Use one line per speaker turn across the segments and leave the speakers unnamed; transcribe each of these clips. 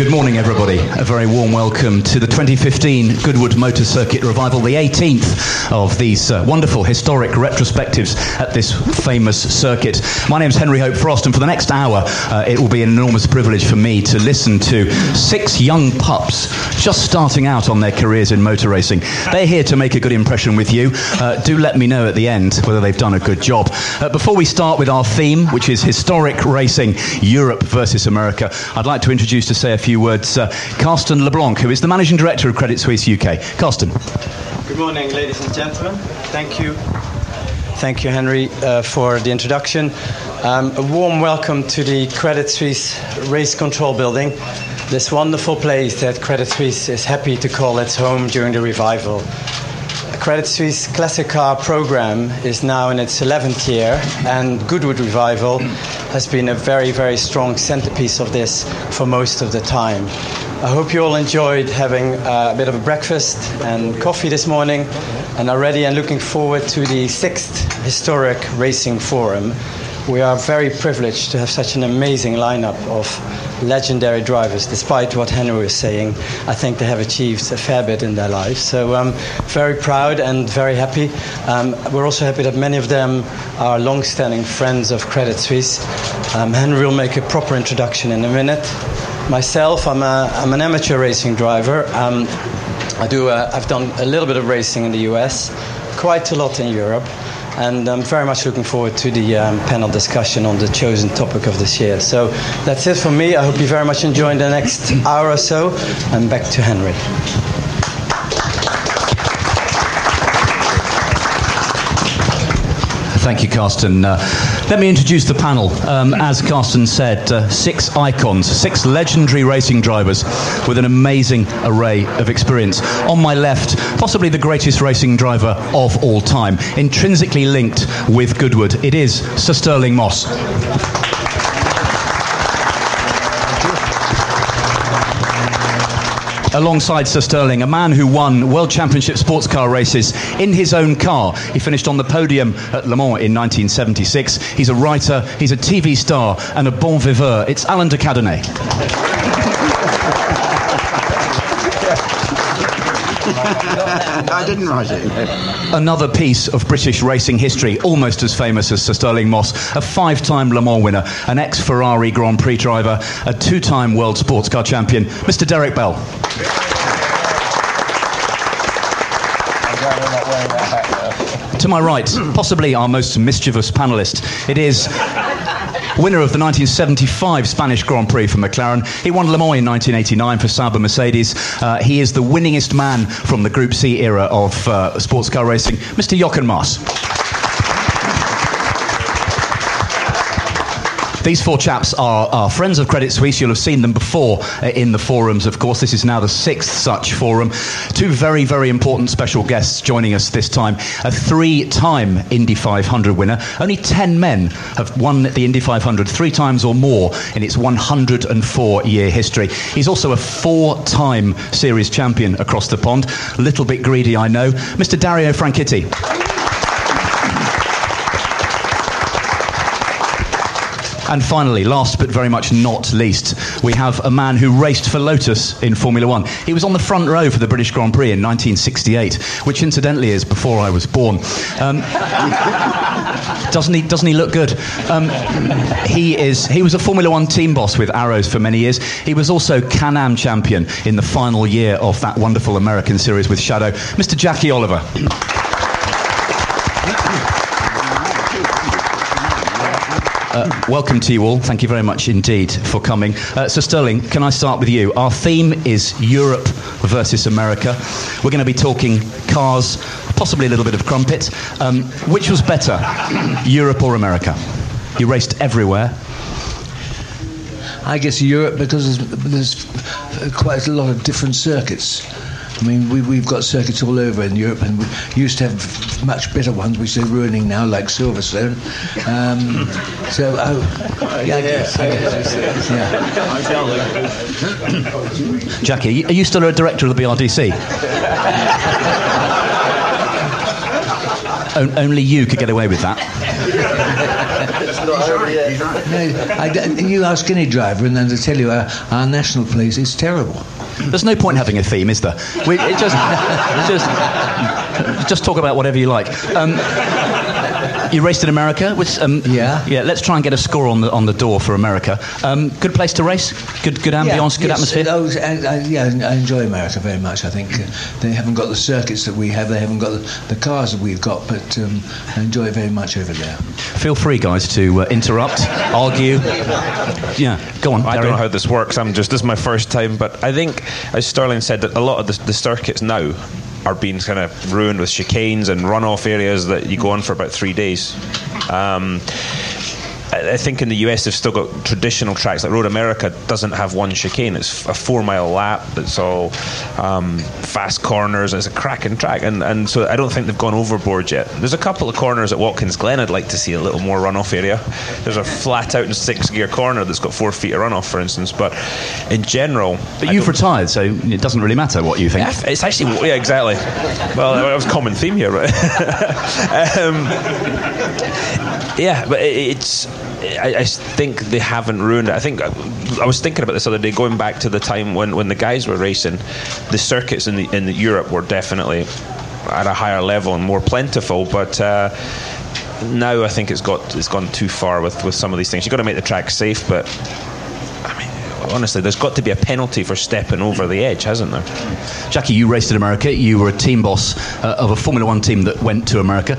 Good morning, everybody. A very warm welcome to the 2015 Goodwood Motor Circuit Revival, the 18th of these uh, wonderful historic retrospectives at this famous circuit. My name is Henry Hope Frost, and for the next hour, uh, it will be an enormous privilege for me to listen to six young pups just starting out on their careers in motor racing. They're here to make a good impression with you. Uh, do let me know at the end whether they've done a good job. Uh, before we start with our theme, which is historic racing, Europe versus America, I'd like to introduce to say a few words uh, Carsten LeBlanc, who is the managing director of Credit Suisse UK. Carsten.
Good morning, ladies and gentlemen. Thank you. Thank you, Henry, uh, for the introduction. Um, a warm welcome to the Credit Suisse Race Control Building, this wonderful place that Credit Suisse is happy to call its home during the revival. Credit Suisse Classic Car program is now in its 11th year, and Goodwood Revival has been a very, very strong centerpiece of this for most of the time. I hope you all enjoyed having a bit of a breakfast and coffee this morning, and are ready and looking forward to the sixth historic racing forum. We are very privileged to have such an amazing lineup of legendary drivers, despite what Henry was saying. I think they have achieved a fair bit in their lives. So I'm very proud and very happy. Um, we're also happy that many of them are long standing friends of Credit Suisse. Um, Henry will make a proper introduction in a minute. Myself, I'm, a, I'm an amateur racing driver. Um, I do, uh, I've done a little bit of racing in the US, quite a lot in Europe and I'm very much looking forward to the um, panel discussion on the chosen topic of this year. So that's it for me. I hope you very much enjoy the next hour or so, and back to Henry.
Thank you, Carsten. Uh, let me introduce the panel. Um, as Carsten said, uh, six icons, six legendary racing drivers with an amazing array of experience. On my left, possibly the greatest racing driver of all time, intrinsically linked with Goodwood. It is Sir Stirling Moss. Alongside Sir Stirling, a man who won World Championship sports car races in his own car. He finished on the podium at Le Mans in 1976. He's a writer, he's a TV star, and a bon viveur. It's Alain de Cadenet.
I didn't write it.
Another piece of British racing history, almost as famous as Sir Stirling Moss, a five time Le Mans winner, an ex Ferrari Grand Prix driver, a two time world sports car champion, Mr. Derek Bell. To my right, possibly our most mischievous panelist, it is winner of the 1975 Spanish Grand Prix for McLaren. He won Le Mans in 1989 for Sauber Mercedes. Uh, he is the winningest man from the Group C era of uh, sports car racing, Mr. Jochen Mass. These four chaps are, are, friends of Credit Suisse. You'll have seen them before uh, in the forums, of course. This is now the sixth such forum. Two very, very important special guests joining us this time. A three time Indy 500 winner. Only 10 men have won the Indy 500 three times or more in its 104 year history. He's also a four time series champion across the pond. A little bit greedy, I know. Mr. Dario Franchitti. And finally, last but very much not least, we have a man who raced for Lotus in Formula One. He was on the front row for the British Grand Prix in 1968, which incidentally is before I was born. Um, doesn't he? Doesn't he look good? Um, he is. He was a Formula One team boss with Arrows for many years. He was also Can-Am champion in the final year of that wonderful American series with Shadow, Mr. Jackie Oliver. Uh, welcome to you all. Thank you very much indeed for coming. Uh, so, Stirling, can I start with you? Our theme is Europe versus America. We're going to be talking cars, possibly a little bit of crumpet. Um, which was better, Europe or America? You raced everywhere.
I guess Europe because there's, there's quite a lot of different circuits. I mean, we, we've got circuits all over in Europe, and we used to have much better ones, which they're ruining now, like Silverstone. Um, so, oh, yeah, I guess, I guess,
yeah. Jackie, are you still a director of the BRDC? o- only you could get away with that.
no, I, you ask any driver, and then they tell you our, our national police is terrible.
There's no point having a theme, is there? We, just, just, just talk about whatever you like. Um, you raced in America, which um,
yeah,
yeah. Let's try and get a score on the on the door for America. Um, good place to race. Good good ambience.
Yeah,
good
yes,
atmosphere.
Oh, I, I, yeah, I enjoy America very much. I think uh, they haven't got the circuits that we have. They haven't got the, the cars that we've got, but um, I enjoy it very much over there.
Feel free, guys, to uh, interrupt, argue. Yeah, go on.
I don't know how this works. I'm just this is my first time, but I think, as Stirling said, that a lot of the, the circuits now are being kind of ruined with chicanes and runoff areas that you go on for about three days. Um, I think in the US they've still got traditional tracks like Road America doesn't have one chicane. It's a four mile lap. It's all um, fast corners. It's a cracking track, and and so I don't think they've gone overboard yet. There's a couple of corners at Watkins Glen I'd like to see a little more runoff area. There's a flat out and six gear corner that's got four feet of runoff, for instance. But in general,
but you've retired, so it doesn't really matter what you think.
Yeah, it's actually yeah, exactly. Well, that was a common theme here, right? um, yeah, but it's. I, I, think they haven't ruined it. I think I was thinking about this other day, going back to the time when, when the guys were racing, the circuits in the in the Europe were definitely at a higher level and more plentiful, but. Uh, now I think it's got it's gone too far with, with some of these things. You've got to make the track safe, but I mean, honestly, there's got to be a penalty for stepping over the edge, hasn't there?
Jackie, you raced in America. You were a team boss uh, of a Formula One team that went to America.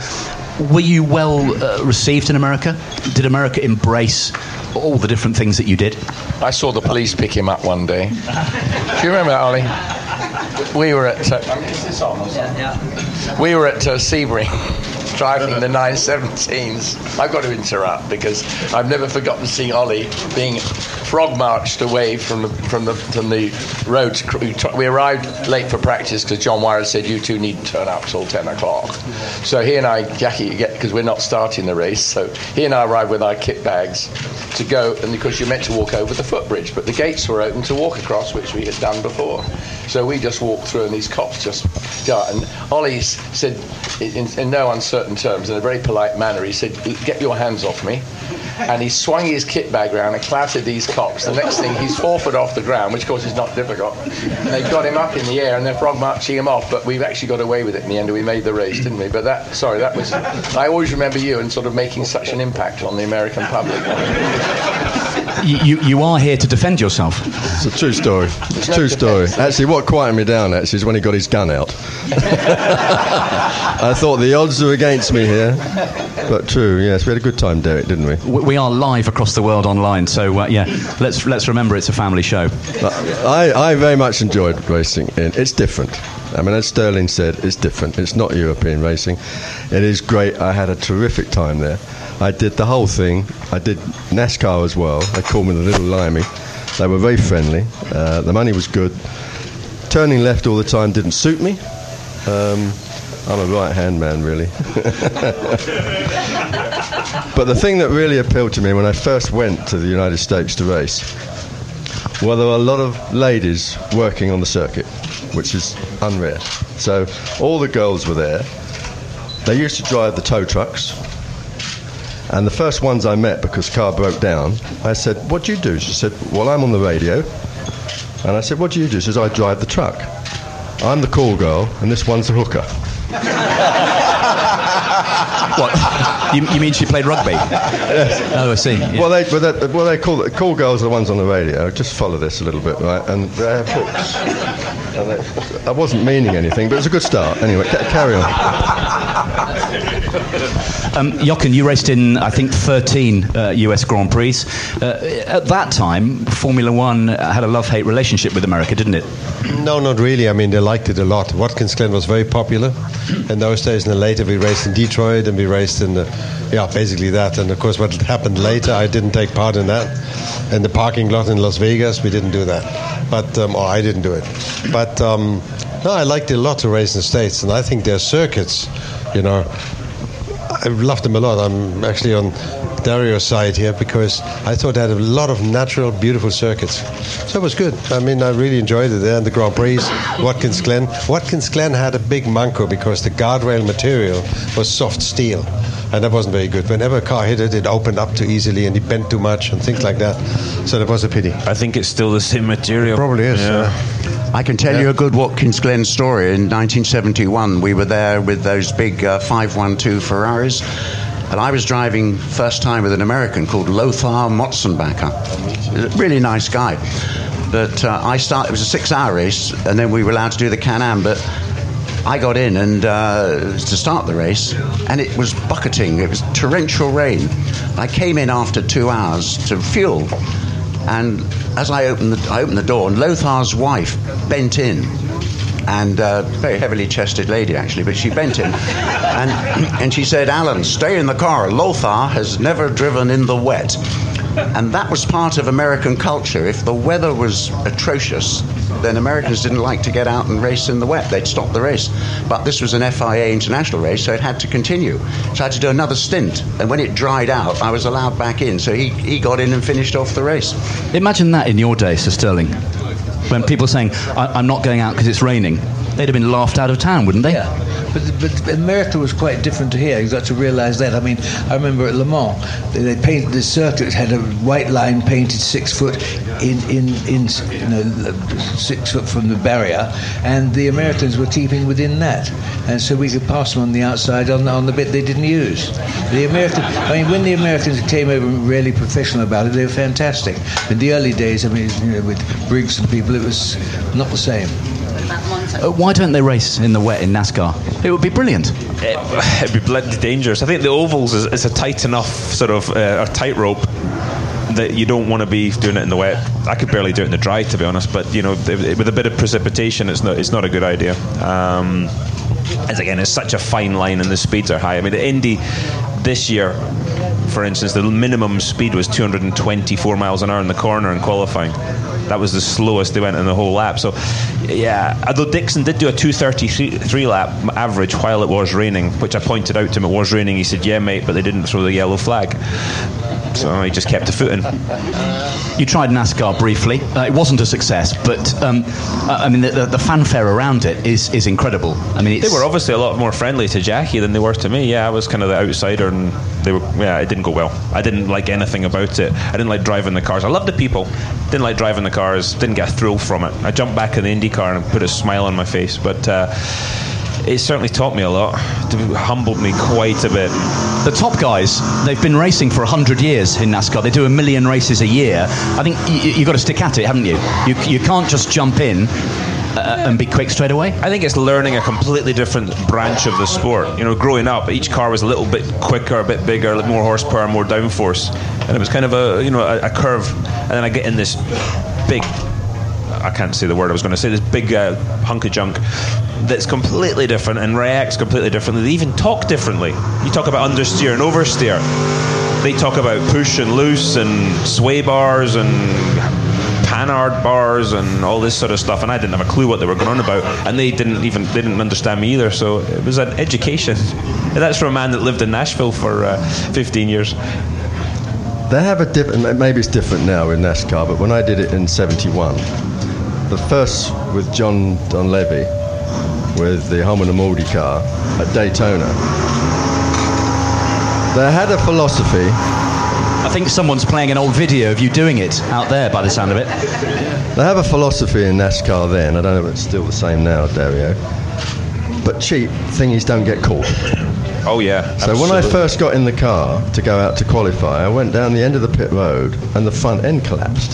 Were you well uh, received in America? Did America embrace all the different things that you did?
I saw the police pick him up one day. Do you remember that, Ollie? We were at. Uh, yeah, yeah. We were at uh, Sebring driving the 917s. I've got to interrupt because I've never forgotten seeing Ollie being frog marched away from the from the from the road. We arrived late for practice because John Wyer said you two need to turn up till 10 o'clock. So he and I, Jackie, because we're not starting the race, so he and I arrived with our kit bags to go, and because you're meant to walk over the footbridge, but the gates were open to walk across, which we had done before. So we just walked through, and these cops just. Got. And Ollie said, in, in no uncertain terms, in a very polite manner, he said, "Get your hands off me." and he swung his kit bag around and clattered these cops. The next thing, he's four foot off the ground, which of course is not difficult. And they've got him up in the air and they're frog marching him off. But we've actually got away with it in the end, and we made the race, didn't we? But that, sorry, that was. I always remember you and sort of making such an impact on the American public.
You, you, are here to defend yourself.
It's a true story. It's a true story. Actually, what quieted me down actually is when he got his gun out. I thought the odds were against me here, but true. Yes, we had a good time, Derek, didn't we?
We are live across the world online, so uh, yeah, let's let's remember it's a family show.
I, I very much enjoyed racing. In, it's different. I mean, as Stirling said, it's different. It's not European racing. It is great. I had a terrific time there. I did the whole thing. I did NASCAR as well. They called me the Little Limey. They were very friendly. Uh, the money was good. Turning left all the time didn't suit me. Um, I'm a right hand man, really. but the thing that really appealed to me when I first went to the United States to race, well, there were a lot of ladies working on the circuit, which is unreal. So all the girls were there. They used to drive the tow trucks. And the first ones I met, because car broke down, I said, What do you do? She said, Well, I'm on the radio. And I said, What do you do? She says, I drive the truck. I'm the call girl, and this one's the hooker.
what? You, you, mean she played rugby?
Yes.
Oh, I see.
Yeah. Well, they, well, they, well, they call call girls are the ones on the radio. Just follow this a little bit, right? And uh, they have hooks. They, I wasn't meaning anything, but it was a good start. Anyway, carry on.
um, Jochen, you raced in, I think, 13 uh, US Grand Prix. Uh, at that time, Formula One had a love hate relationship with America, didn't it?
No, not really. I mean, they liked it a lot. Watkins Glen was very popular in those days, and then later we raced in Detroit and we raced in the, yeah, basically that. And of course, what happened later, I didn't take part in that. In the parking lot in Las Vegas, we didn't do that. But, um, or I didn't do it. But, um, no, I liked it a lot to race in the States, and I think their circuits, you know, I loved them a lot. I'm actually on Dario's side here because I thought they had a lot of natural, beautiful circuits. So it was good. I mean, I really enjoyed it there. And the Grand Prix, Watkins Glen. Watkins Glen had a big manko because the guardrail material was soft steel. And that wasn't very good. Whenever a car hit it, it opened up too easily and it bent too much and things like that. So that was a pity.
I think it's still the same material.
Probably is.
Yeah.
Yeah.
I can tell
Yeah.
you a good Watkins Glen story. In 1971, we were there with those big uh, 512 Ferraris. And I was driving first time with an American called Lothar Motschenbacher. Really nice guy. But uh, I start. It was a six-hour race, and then we were allowed to do the Can-Am. But I got in and uh, to start the race, and it was bucketing. It was torrential rain. I came in after two hours to fuel, and as I opened the, I opened the door, and Lothar's wife bent in, and uh, very heavily chested lady actually, but she bent in, and and she said, "Alan, stay in the car. Lothar has never driven in the wet." And that was part of American culture. If the weather was atrocious, then Americans didn't like to get out and race in the wet. They'd stop the race. But this was an FIA international race, so it had to continue. So I had to do another stint. And when it dried out, I was allowed back in. So he, he got in and finished off the race.
Imagine that in your day, Sir Stirling. When people saying, I'm not going out because it's raining, they'd have been laughed out of town, wouldn't they?
Yeah, but, but America was quite different to here. You've got to realise that. I mean, I remember at Le Mans, they, they painted the circuit had a white line painted six foot in in in you know six foot from the barrier, and the Americans were keeping within that, and so we could pass them on the outside on on the bit they didn't use. The American, I mean, when the Americans came over really professional about it, they were fantastic. In the early days, I mean, you know, with Briggs and people, it was not the same.
Uh, why don't they race in the wet in NASCAR? It would be brilliant.
It, it'd be bloody dangerous. I think the ovals is, is a tight enough sort of uh, a tightrope that you don't want to be doing it in the wet. I could barely do it in the dry, to be honest. But you know, th- with a bit of precipitation, it's not it's not a good idea. Um, as again, it's such a fine line, and the speeds are high. I mean, the Indy this year, for instance, the minimum speed was 224 miles an hour in the corner in qualifying. That was the slowest they went in the whole lap. So, yeah, although Dixon did do a 233 lap average while it was raining, which I pointed out to him, it was raining. He said, Yeah, mate, but they didn't throw the yellow flag. So he just kept a foot in.
You tried NASCAR briefly. Uh, it wasn't a success, but um, uh, I mean, the, the, the fanfare around it is, is incredible. I mean, it's,
They were obviously a lot more friendly to Jackie than they were to me. Yeah, I was kind of the outsider, and they were. Yeah, it didn't go well. I didn't like anything about it. I didn't like driving the cars. I loved the people. Didn't like driving the cars. Didn't get a thrill from it. I jumped back in the Indy car and put a smile on my face. But uh, it certainly taught me a lot. Humbled me quite a bit.
the top guys. They've been racing for hundred years in NASCAR. They do a million races a year. I think you, you've got to stick at it, haven't you? You, you can't just jump in uh, and be quick straight away.
I think it's learning a completely different branch of the sport. You know, growing up, each car was a little bit quicker, a bit bigger, more horsepower, more downforce, and it was kind of a you know a, a curve. And then I get in this big. I can't say the word I was going to say. This big uh, hunk of junk that's completely different and reacts completely differently. They even talk differently. You talk about understeer and oversteer. They talk about push and loose and sway bars and panhard bars and all this sort of stuff, and I didn't have a clue what they were going on about, and they didn't even they didn't understand me either. So it was an education. And that's for a man that lived in Nashville for uh, 15 years.
They have a different. Maybe it's different now in NASCAR, but when I did it in '71, the first with John Donlevy, with the Holman and Moody car at Daytona, they had a philosophy.
I think someone's playing an old video of you doing it out there, by the sound of it.
They have a philosophy in NASCAR then. I don't know if it's still the same now, Dario. But cheap thingies don't get caught.
Oh yeah.
So when I first got in the car to go out to qualify, I went down the end of the pit road and the front end collapsed.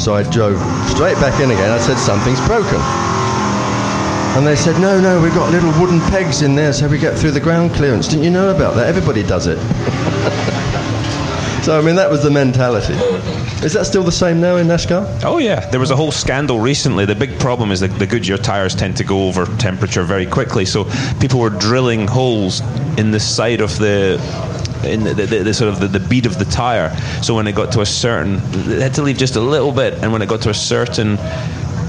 So I drove straight back in again. I said something's broken. And they said, no, no, we've got little wooden pegs in there so we get through the ground clearance. Didn't you know about that? Everybody does it. So, I mean, that was the mentality. Is that still the same now in NASCAR?
Oh yeah, there was a whole scandal recently. The big problem is that the Goodyear tires tend to go over temperature very quickly, so people were drilling holes in the side of the in the, the, the, sort of the, the bead of the tire. So when it got to a certain, they had to leave just a little bit, and when it got to a certain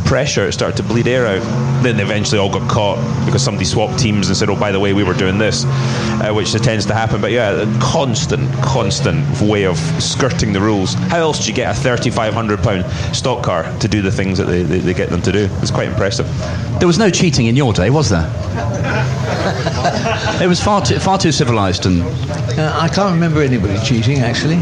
pressure, it started to bleed air out. Then they eventually all got caught because somebody swapped teams and said, "Oh, by the way, we were doing this," uh, which tends to happen. But yeah, a constant, constant way of skirting the rules. How else do you get a thirty-five hundred pound stock car to do the things that they, they, they get them to do? It's quite impressive.
There was no cheating in your day, was there? it was far too, far too civilised and.
Uh, I can't remember anybody cheating, actually.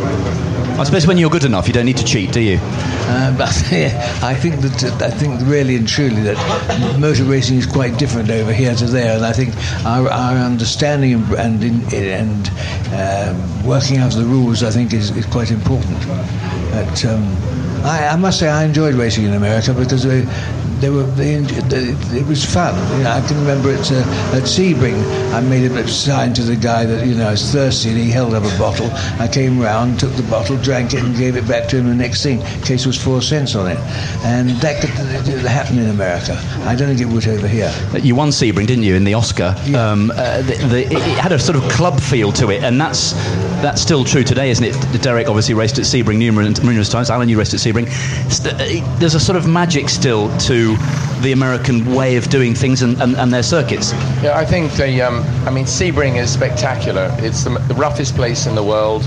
I suppose when you're good enough, you don't need to cheat, do you?
Uh, but yeah, I think that I think really and truly that motor racing is quite different over here to there, and I think our, our understanding and in, and uh, working out the rules, I think, is, is quite important. But um, I, I, must say I enjoyed racing in America because they, they were it was fun. You know, I can remember it uh, at Sebring. I made a sign to the guy that you know I was thirsty, and he held up a bottle. I came round, took the bottle, drank it, and gave it back to him the next thing. In case was four cents on it, and that could happen in America. I don't think it would over here.
You won Sebring, didn't you, in the OSCA?
Yeah. Um,
uh, the, the, it, it had a sort of club feel to it, and that's that's still true today, isn't it? Derek obviously raced at Sebring numerous, numerous times. Alan, you raced at Sebring. There's a sort of magic still to the American way of doing things and, and, and their circuits.
Yeah, I think the, um, I mean, Sebring is spectacular. It's the, the, roughest place in the world.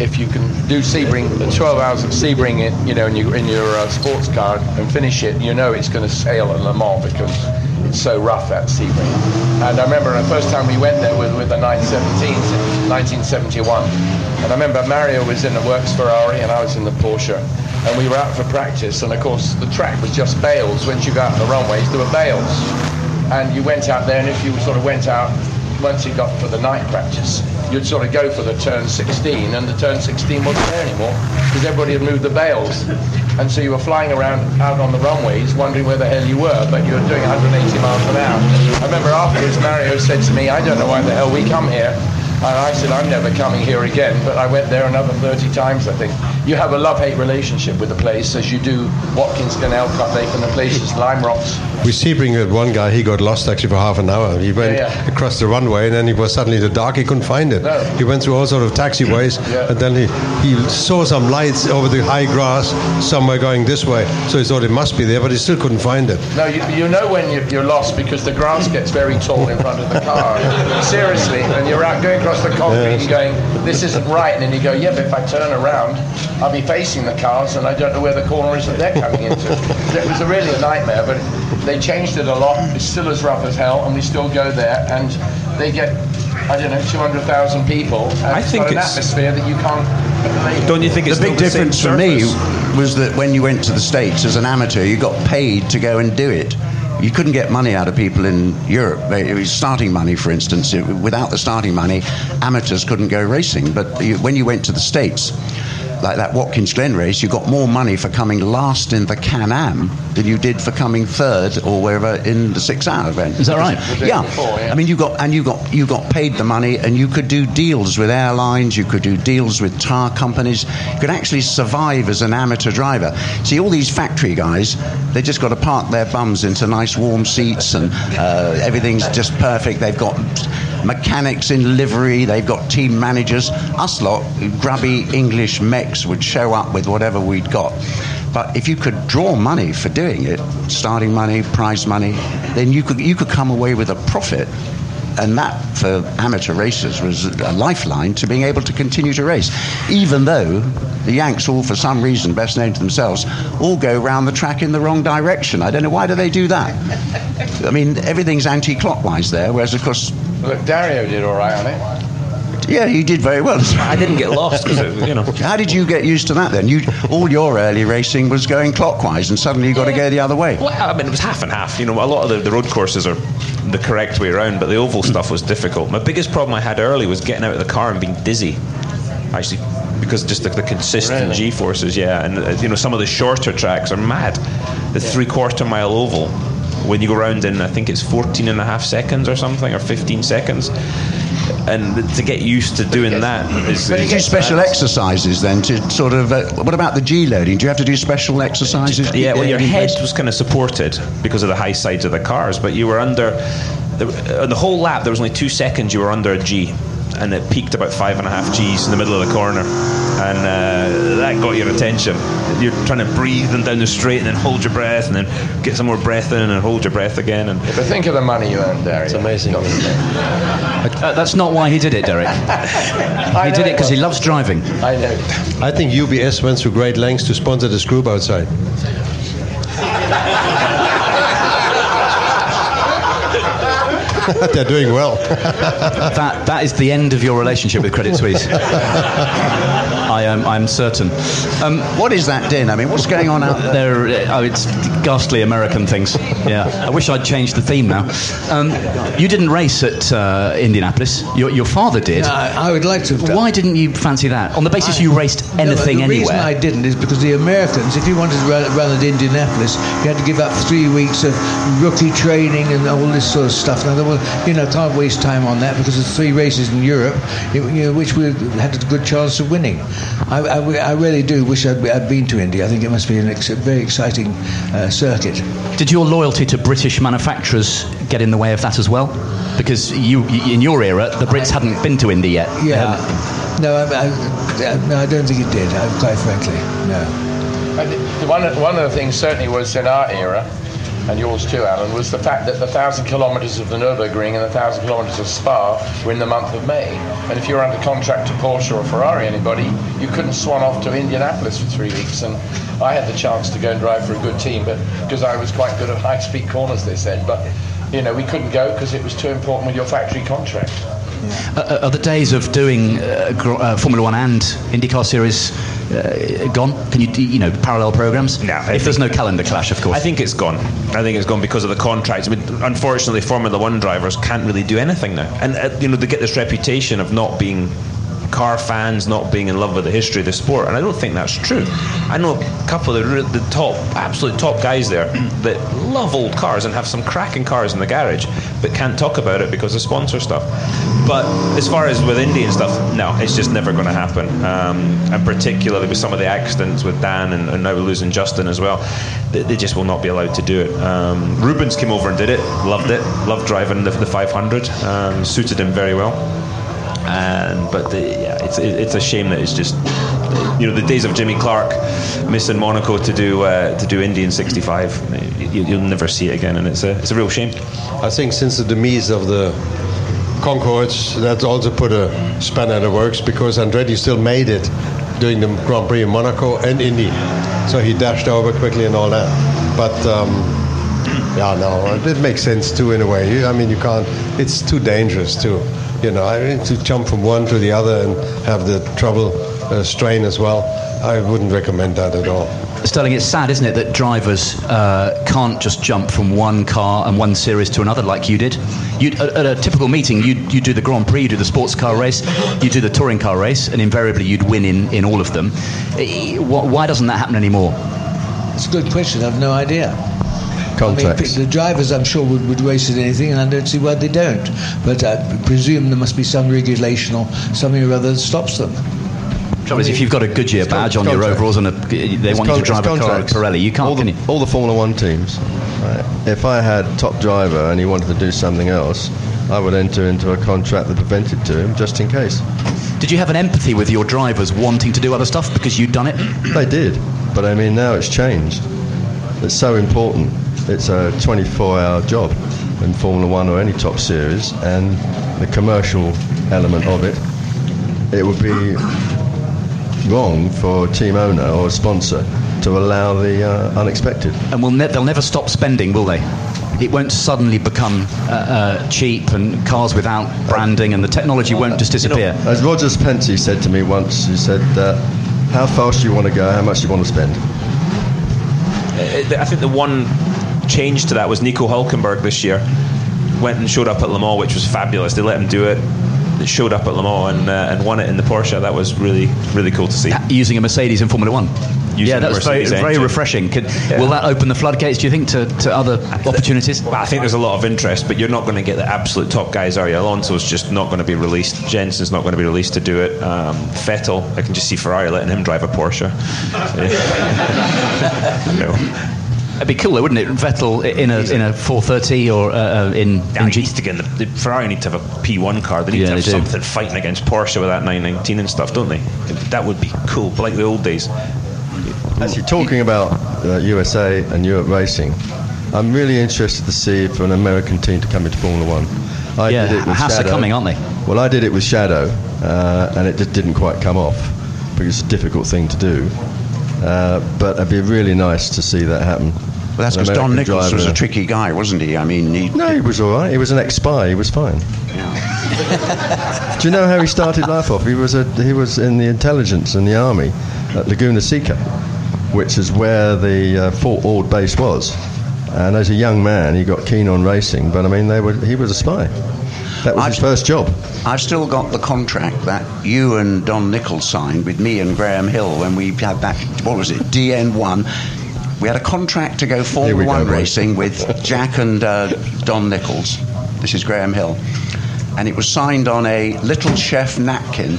If you can do Sebring, 12 hours of Sebring, in, you know, in your, in your uh, sports car and finish it, you know it's going to sail in Le Mans because it's so rough at Sebring. And I remember the first time we went there with, with the 917s in 1971. And I remember Mario was in the Works Ferrari and I was in the Porsche and we were out for practice. And of course, the track was just bales. Once you got out on the runways, there were bales. And you went out there, and if you sort of went out, once you got for the night practice, you'd sort of go for the turn 16, and the turn 16 wasn't there anymore because everybody had moved the bales. And so you were flying around out on the runways, wondering where the hell you were, but you were doing 180 miles an hour. I remember afterwards, Mario said to me, I don't know why the hell we come here. And I said, I'm never coming here again. But I went there another 30 times, I think. You have a love-hate relationship with the place, as you do Watkins Glen, Elkhart Lake, and the places, Lime Rocks.
We Sebring with one guy, he got lost actually for half an hour. He went
Yeah, yeah.
across the runway and then he was suddenly in the dark, he couldn't find it.
No.
He went through all sort of taxiways
Yeah.
and then he, he saw some lights over the high grass somewhere going this way. So he thought it must be there, but he still couldn't find it.
No, you, you know when you- you're lost because the grass gets very tall in front of the car. Seriously, and you're out going across the concrete
Yes.
and going, this isn't right. And then you go, yeah, but if I turn around, I'll be facing the cars and I don't know where the corner is that they're coming into. It was a really a nightmare, but they changed it a lot. It's still as rough as hell, and we still go there. And they get, I don't know, 200,000 people. And
I
it's
think
got an
it's-
atmosphere that you can't.
Don't you think it's
the big
still same
difference for me was that when you went to the States as an amateur, you got paid to go and do it. You couldn't get money out of people in Europe. It was starting money, for instance. It- without the starting money, amateurs couldn't go racing. But you, when you went to the States, like that Watkins Glen race, you got more money for coming last in the Can Am than you did for coming third or wherever in the six hour event.
Is that right?
Yeah.
Before, yeah.
I mean, you got and you got you got paid the money, and you could do deals with airlines. You could do deals with tar companies. You could actually survive as an amateur driver. See, all these factory guys, they just got to park their bums into nice warm seats, and uh, everything's just perfect. They've got mechanics in livery. They've got team managers. Us lot, grubby English mechs, would show up with whatever we'd got. But if you could draw money for doing it, starting money, prize money, then you could you could come away with a profit. And that, for amateur racers, was a lifeline to being able to continue to race. Even though the Yanks, all for some reason, best known to themselves, all go round the track in the wrong direction. I don't know why do they do that. I mean, everything's anti-clockwise there, whereas of course,
Look, Dario did all right on it.
yeah, you did very well.
I didn't get lost because you know.
How did you get used to that then? You, all your early racing was going clockwise, and suddenly you got to go the other way.
Well, I mean, it was half and half. You know, a lot of the, the road courses are the correct way around, but the oval stuff was difficult. My biggest problem I had early was getting out of the car and being dizzy. Actually, because just the, the consistent
Really?
G forces, yeah. And, uh, you know, some of the shorter tracks are mad. The three quarter mile oval when you go around in, I think it's 14 and a half seconds or something, or 15 seconds. And to get used to doing that is.
But you get special exercises then to sort of. Uh, what about the G loading? Do you have to do special exercises?
Yeah, well, your head was kind of supported because of the high sides of the cars, but you were under. The, on the whole lap, there was only two seconds you were under a G, and it peaked about five and a half Gs in the middle of the corner, and uh, that got your attention. You're trying to breathe and down the straight, and then hold your breath, and then get some more breath in, and hold your breath again. And
But think of the money you earned, Derek. It's
amazing.
Uh, that's not why he did it, Derek. he did it because he loves driving.
I know.
I think UBS went through great lengths to sponsor the group outside. They're doing well.
that that is the end of your relationship with Credit Suisse. I am I'm certain. Um,
what is that din? I mean, what's going on out there?
There, oh, it's ghastly American things. Yeah, I wish I'd changed the theme now. Um, you didn't race at uh, Indianapolis. Your, your father did.
Yeah, I, I would like to. have done.
Why didn't you fancy that? On the basis you raced
No,
anything
but the reason. I didn't is because the Americans, if you wanted to run, run at Indianapolis, you had to give up three weeks of rookie training and all this sort of stuff. And I thought, well, you know, can't waste time on that because there's three races in Europe, you know, which we had a good chance of winning. I, I, I really do wish I'd, I'd been to Indy. I think it must be an ex- a very exciting uh, circuit.
Did your loyalty to British manufacturers get in the way of that as well? Because you, in your era, the Brits hadn't been to Indy yet.
Yeah. No, I, I, no, I don't think it did, uh, quite frankly. No.
One, one of the things certainly was in our era, and yours too, Alan, was the fact that the thousand kilometres of the Nürburgring and the thousand kilometres of Spa were in the month of May. And if you were under contract to Porsche or Ferrari, anybody, you couldn't swan off to Indianapolis for three weeks. And I had the chance to go and drive for a good team, but because I was quite good at high-speed corners, they said. But you know, we couldn't go because it was too important with your factory contract.
Uh, are the days of doing uh, uh, Formula One and IndyCar series uh, gone? Can you, you know, parallel programs?
No, I
If there's no calendar clash, of course.
I think it's gone. I think it's gone because of the contracts. I mean, unfortunately, Formula One drivers can't really do anything now, and uh, you know they get this reputation of not being car fans, not being in love with the history of the sport, and I don't think that's true. I know a couple of the, the top, absolute top guys there that love old cars and have some cracking cars in the garage, but can't talk about it because of sponsor stuff. But as far as with Indian stuff, no, it's just never going to happen. Um, and particularly with some of the accidents with Dan and, and now we're losing Justin as well, they, they just will not be allowed to do it. Um, Rubens came over and did it, loved it, loved driving the, the 500, um, suited him very well. And but the, yeah, it's it, it's a shame that it's just you know the days of Jimmy Clark missing Monaco to do uh, to do Indy in '65. You, you'll never see it again, and it's a it's a real shame.
I think since the demise of the Concordes, that also put a spanner in the works because Andretti still made it doing the Grand Prix in Monaco and Indy. So he dashed over quickly and all that. But um, yeah, no, it makes sense too in a way. I mean, you can't, it's too dangerous too. You know, I mean, to jump from one to the other and have the trouble uh, strain as well, I wouldn't recommend that at all.
Stirling, it's sad, isn't it, that drivers uh, can't just jump from one car and one series to another like you did. You, at, at a typical meeting, you'd, you do the Grand Prix, you do the sports car race, you do the touring car race, and invariably you'd win in, in all of them. Eh, Why doesn't that happen anymore?
It's a good question. I've no idea.
Contracts.
I mean, the drivers, I'm sure, would, would race at anything, and I don't see why they don't. But I presume there must be some regulation or something or other that stops them.
Trouble is, if you've got a Goodyear badge on your
contract.
overalls and a, they
It's
want you to drive
it's
a car at. Pirelli, you can't,
all the,
can you?
all the Formula One teams. Right, if I had top driver and he wanted to do something else, I would enter into a contract that prevented to him just in case.
Did you have an empathy with your drivers wanting to do other stuff because you'd done it?
They did, but I mean now it's changed. It's so important. It's a 24-hour job in Formula One or any top series, and the commercial element of it, it would be wrong for a team owner or a sponsor to allow the uh, unexpected.
And will ne- they'll never stop spending, will they? It won't suddenly become uh, uh, cheap and cars without branding, and the technology won't just disappear.
As Rogers Penske said to me once, he said, uh, "How fast do you want to go? How much do you want to spend?"
Uh, I think the one change to that was Nico Hulkenberg this year went and showed up at Le Mans, which was fabulous. They let him do it. They showed up at Le Mans and, uh, and won it in the Porsche. That was really really cool to see.
Using a Mercedes in Formula One. yeah, that was very, very refreshing. Could, Will that open the floodgates, do you think, to, to other opportunities?
Well, I think there's a lot of interest, but you're not going to get the absolute top guys, are you? Alonso's just not going to be released. Jenson's not going to be released to do it. Um, Vettel, I can just see Ferrari letting him drive a Porsche. no.
It'd be cool, though, wouldn't it? Vettel in a in a 430 or uh, uh, in,
Yeah,
in
he needs to get the, the Ferrari need to have a P1 car. They need
Yeah,
to have
they do.
something fighting against Porsche with that 919 and stuff, don't they? That would be cool, like the old days.
Actually, talking about uh, USA and Europe racing, I'm really interested to see for an American team to come into Formula One. I
Yeah,
did it with
Haas are
Shadow.
coming, aren't they?
Well, I did it with Shadow, uh, and it just didn't quite come off because it's a difficult thing to do. Uh, but it'd be really nice to see that happen.
Well, that's because Don Nichols was a tricky guy, wasn't he? I mean, he,
No, he was all right. He was an ex-spy. He was fine. Do you know how he started life off? He was a, he was in the intelligence in the army at Laguna Seca, which is where the uh, Fort Ord base was. And as a young man, he got keen on racing. But I mean, they were, he was a spy. That was his
I've-
first job.
I've still got the contract that you and Don Nichols signed with me and Graham Hill when we had that, what was it, DN1. We had a contract to go Formula
we go,
One racing with Jack and uh, Don Nichols. This is Graham Hill. And it was signed on a little chef napkin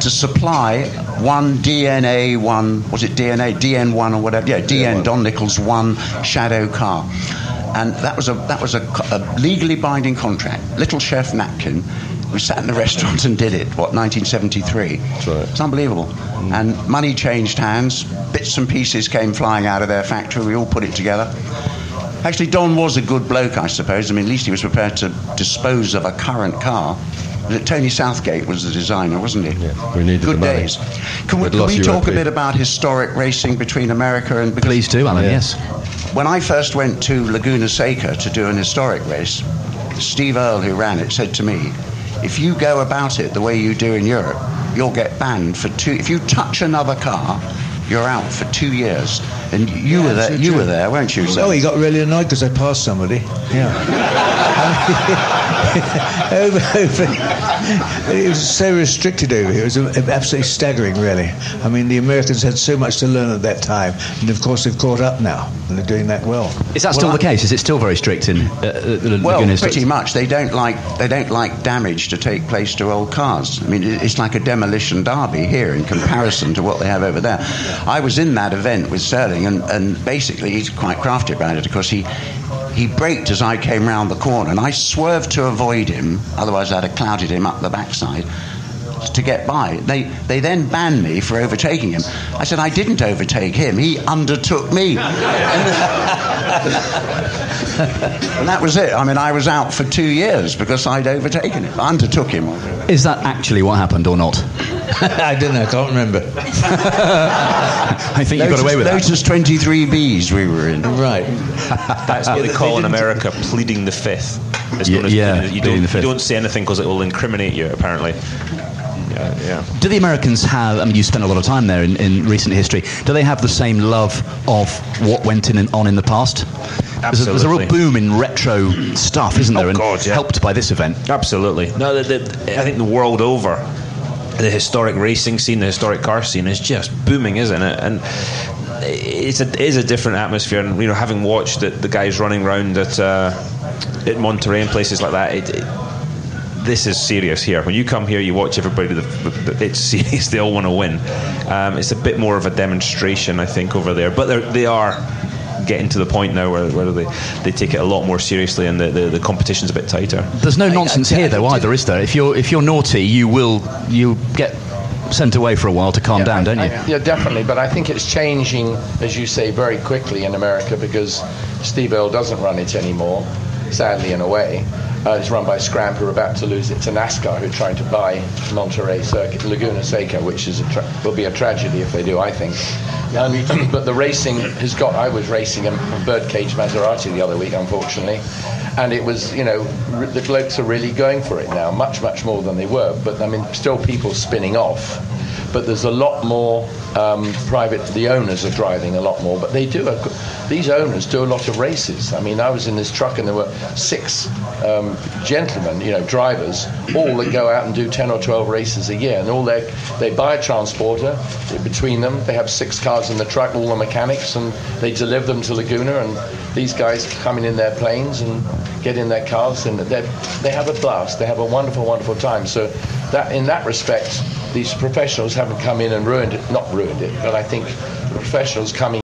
to supply one DNA, one, was it DNA? DN1 or whatever? Yeah, DN, Don Nichols, one shadow car. And that was a that was a, a legally binding contract. Little chef napkin. We sat in the restaurant and did it. What 1973?
That's right.
It's unbelievable. Mm. And money changed hands. Bits and pieces came flying out of their factory. We all put it together. Actually, Don was a good bloke, I suppose. I mean, at least he was prepared to dispose of a current car. Tony Southgate was the designer, wasn't he?
Yeah, we needed
good
the money.
days. Can we, can we talk a bit about historic racing between America and?
Please do, Alan,
Yeah.
yes.
When I first went to Laguna Seca to do an historic race, Steve Earle, who ran it, said to me, "If you go about it the way you do in Europe, you'll get banned for two. If you touch another car, you're out for two years." And you were there. You
true.
were there, weren't you?
Oh, he got really annoyed because I passed somebody. Yeah. over, over. It was so restricted over here. It was absolutely staggering, really. I mean, the Americans had so much to learn at that time, and of course they've caught up now, and they're doing that well.
Is that still
Well,
the case? Is it still very strict in uh, uh,
Well,
Laguna?
pretty much. They don't like they don't like damage to take place to old cars. I mean, it's like a demolition derby here in comparison to what they have over there. I was in that event with Stirling, and, and basically he's quite crafty about it because he he braked as I came round the corner, and I swerved to avoid him. Otherwise, I'd have clouded him up the backside. To get by, they they then banned me for overtaking him. I said I didn't overtake him; he undertook me. And that was it. I mean, I was out for two years because I'd overtaken him. I undertook him.
Is that actually what happened or not?
I don't know. I can't remember.
I think you got away with that.
Lotus 23Bs we were in.
Right.
That's what they call in America pleading the fifth. It's
Yeah,
as
yeah,
you, don't,
the fifth.
you don't say anything because it will incriminate you, apparently. Yeah, yeah.
Do the Americans have? I mean, you spent a lot of time there in, in recent history. Do they have the same love of what went in and on in the past? There's a, there's a real boom in retro stuff, isn't there?
Oh,
and
God, yeah.
helped by this event.
Absolutely. No, the, the, I think the world over, the historic racing scene, the historic car scene is just booming, isn't it? And it's a it is a different atmosphere. And you know, having watched the, the guys running around at uh, at Monterey and places like that, it, it, this is serious here. When you come here, you watch everybody. The, the, it's serious. They all want to win. Um, it's a bit more of a demonstration, I think, over there. But they're, getting to the point now where, where they, they take it a lot more seriously and the, the, the competition's a bit tighter.
There's no nonsense
I- I
here, though,
think
either, is there? If you're if you're naughty, you will you get sent away for a while to calm
Yeah,
down,
I-
don't you?
I- yeah, definitely. But I think it's changing, as you say, very quickly in America because Steve Earle doesn't run it anymore, sadly, in a way. Uh, it's run by Scramp, who are about to lose it to NASCAR, who are trying to buy Monterey Circuit, Laguna Seca, which is a tra- will be a tragedy if they do, I think. Um, but the racing has got. I was racing a birdcage Maserati the other week, unfortunately, and it was, you know, r- the blokes are really going for it now, much, much more than they were. But I mean, still people spinning off. but there's a lot more um, private. The owners are driving a lot more, but they do. A, these owners do a lot of races. I mean, I was in this truck and there were six um, gentlemen, you know, drivers, all that go out and do 10 or 12 races a year, and all they they buy a transporter between them. They have six cars in the truck, all the mechanics, and they deliver them to Laguna. And these guys coming in their planes and get in their cars, and they they have a blast. They have a wonderful, wonderful time. So that in that respect, these professionals haven't come in and ruined it. Not ruined it, but I think professionals coming.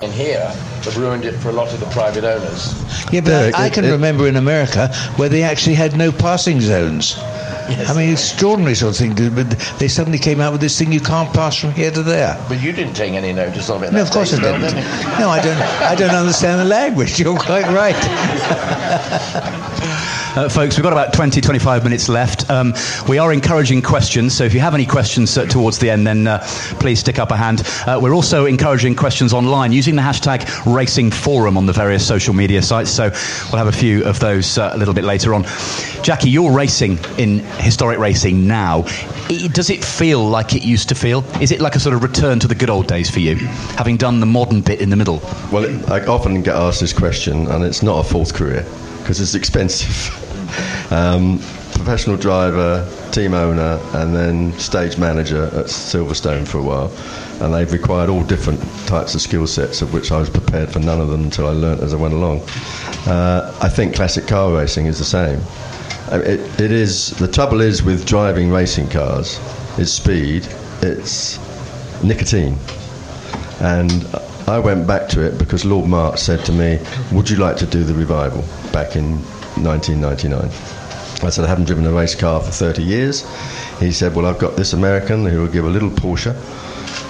In here have ruined it for a lot of the private owners.
Yeah, but I, I can remember in America where they actually had no passing zones. I mean, extraordinary sort of thing. But they suddenly came out with this thing: you can't pass from here to there.
But you didn't take any notice of it.
No, of course I didn't. no, I don't. I don't understand the language. You're quite right.
Uh, folks, we've got about 20, 25 minutes left. Um, we are encouraging questions, so if you have any questions uh, towards the end, then uh, please stick up a hand. Uh, we're also encouraging questions online using the hashtag Racing Forum on the various social media sites, so we'll have a few of those uh, a little bit later on. Jackie, you're racing in historic racing now. I- Does it feel like it used to feel? Is it like a sort of return to the good old days for you, having done the modern bit in the middle?
Well, it, I often get asked this question, and it's not a fourth career because it's expensive. um, professional driver, team owner, and then stage manager at Silverstone for a while. And they've required all different types of skill sets, of which I was prepared for none of them until I learnt as I went along. Uh, I think classic car racing is the same. It, it is the trouble is with driving racing cars is speed. It's nicotine. And I went back to it because Lord March said to me, Would you like to do the revival back in 1999? I said, I haven't driven a race car for 30 years. He said, Well, I've got this American who will give a little Porsche,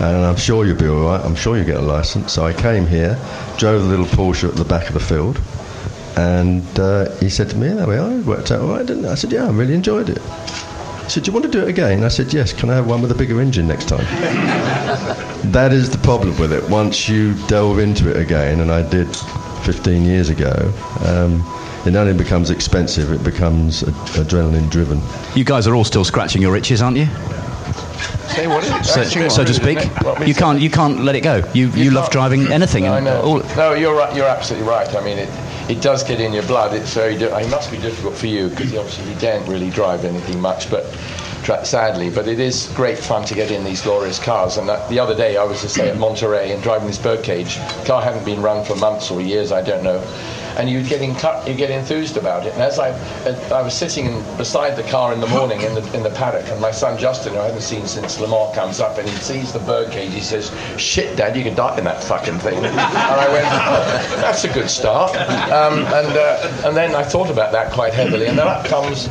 and I'm sure you'll be all right. I'm sure you'll get a license. So I came here, drove the little Porsche at the back of the field, and uh, he said to me, There we are, it worked out all right, didn't it? I said, Yeah, I really enjoyed it. He said, Do you want to do it again? I said, Yes, can I have one with a bigger engine next time? that is the problem with it. Once you delve into it again, and I did 15 years ago, um, it not only becomes expensive, it becomes ad- adrenaline driven.
You guys are all still scratching your itches, aren't you?
Say what is it?
So,
Actually,
so to speak,
what
you can't you can't let it go. You you, love driving anything.
No, I
and
know.
all-
No, you're right. You're absolutely right. I mean, it it does get in your blood. It's very. Di- it must be difficult for you because obviously you don't really drive anything much, but. Sadly, but it is great fun to get in these glorious cars. And uh, the other day, I was to say at Monterey and driving this birdcage. Car hadn't been run for months or years, I don't know. And you'd get in, you get enthused about it. And as I, I was sitting beside the car in the morning in the in the paddock, and my son Justin, who I haven't seen since Le Mans, comes up and he sees the birdcage. He says, "Shit, Dad, you could die in that fucking thing." and I went, oh, "That's a good start." Um, and uh, and then I thought about that quite heavily, and then up comes.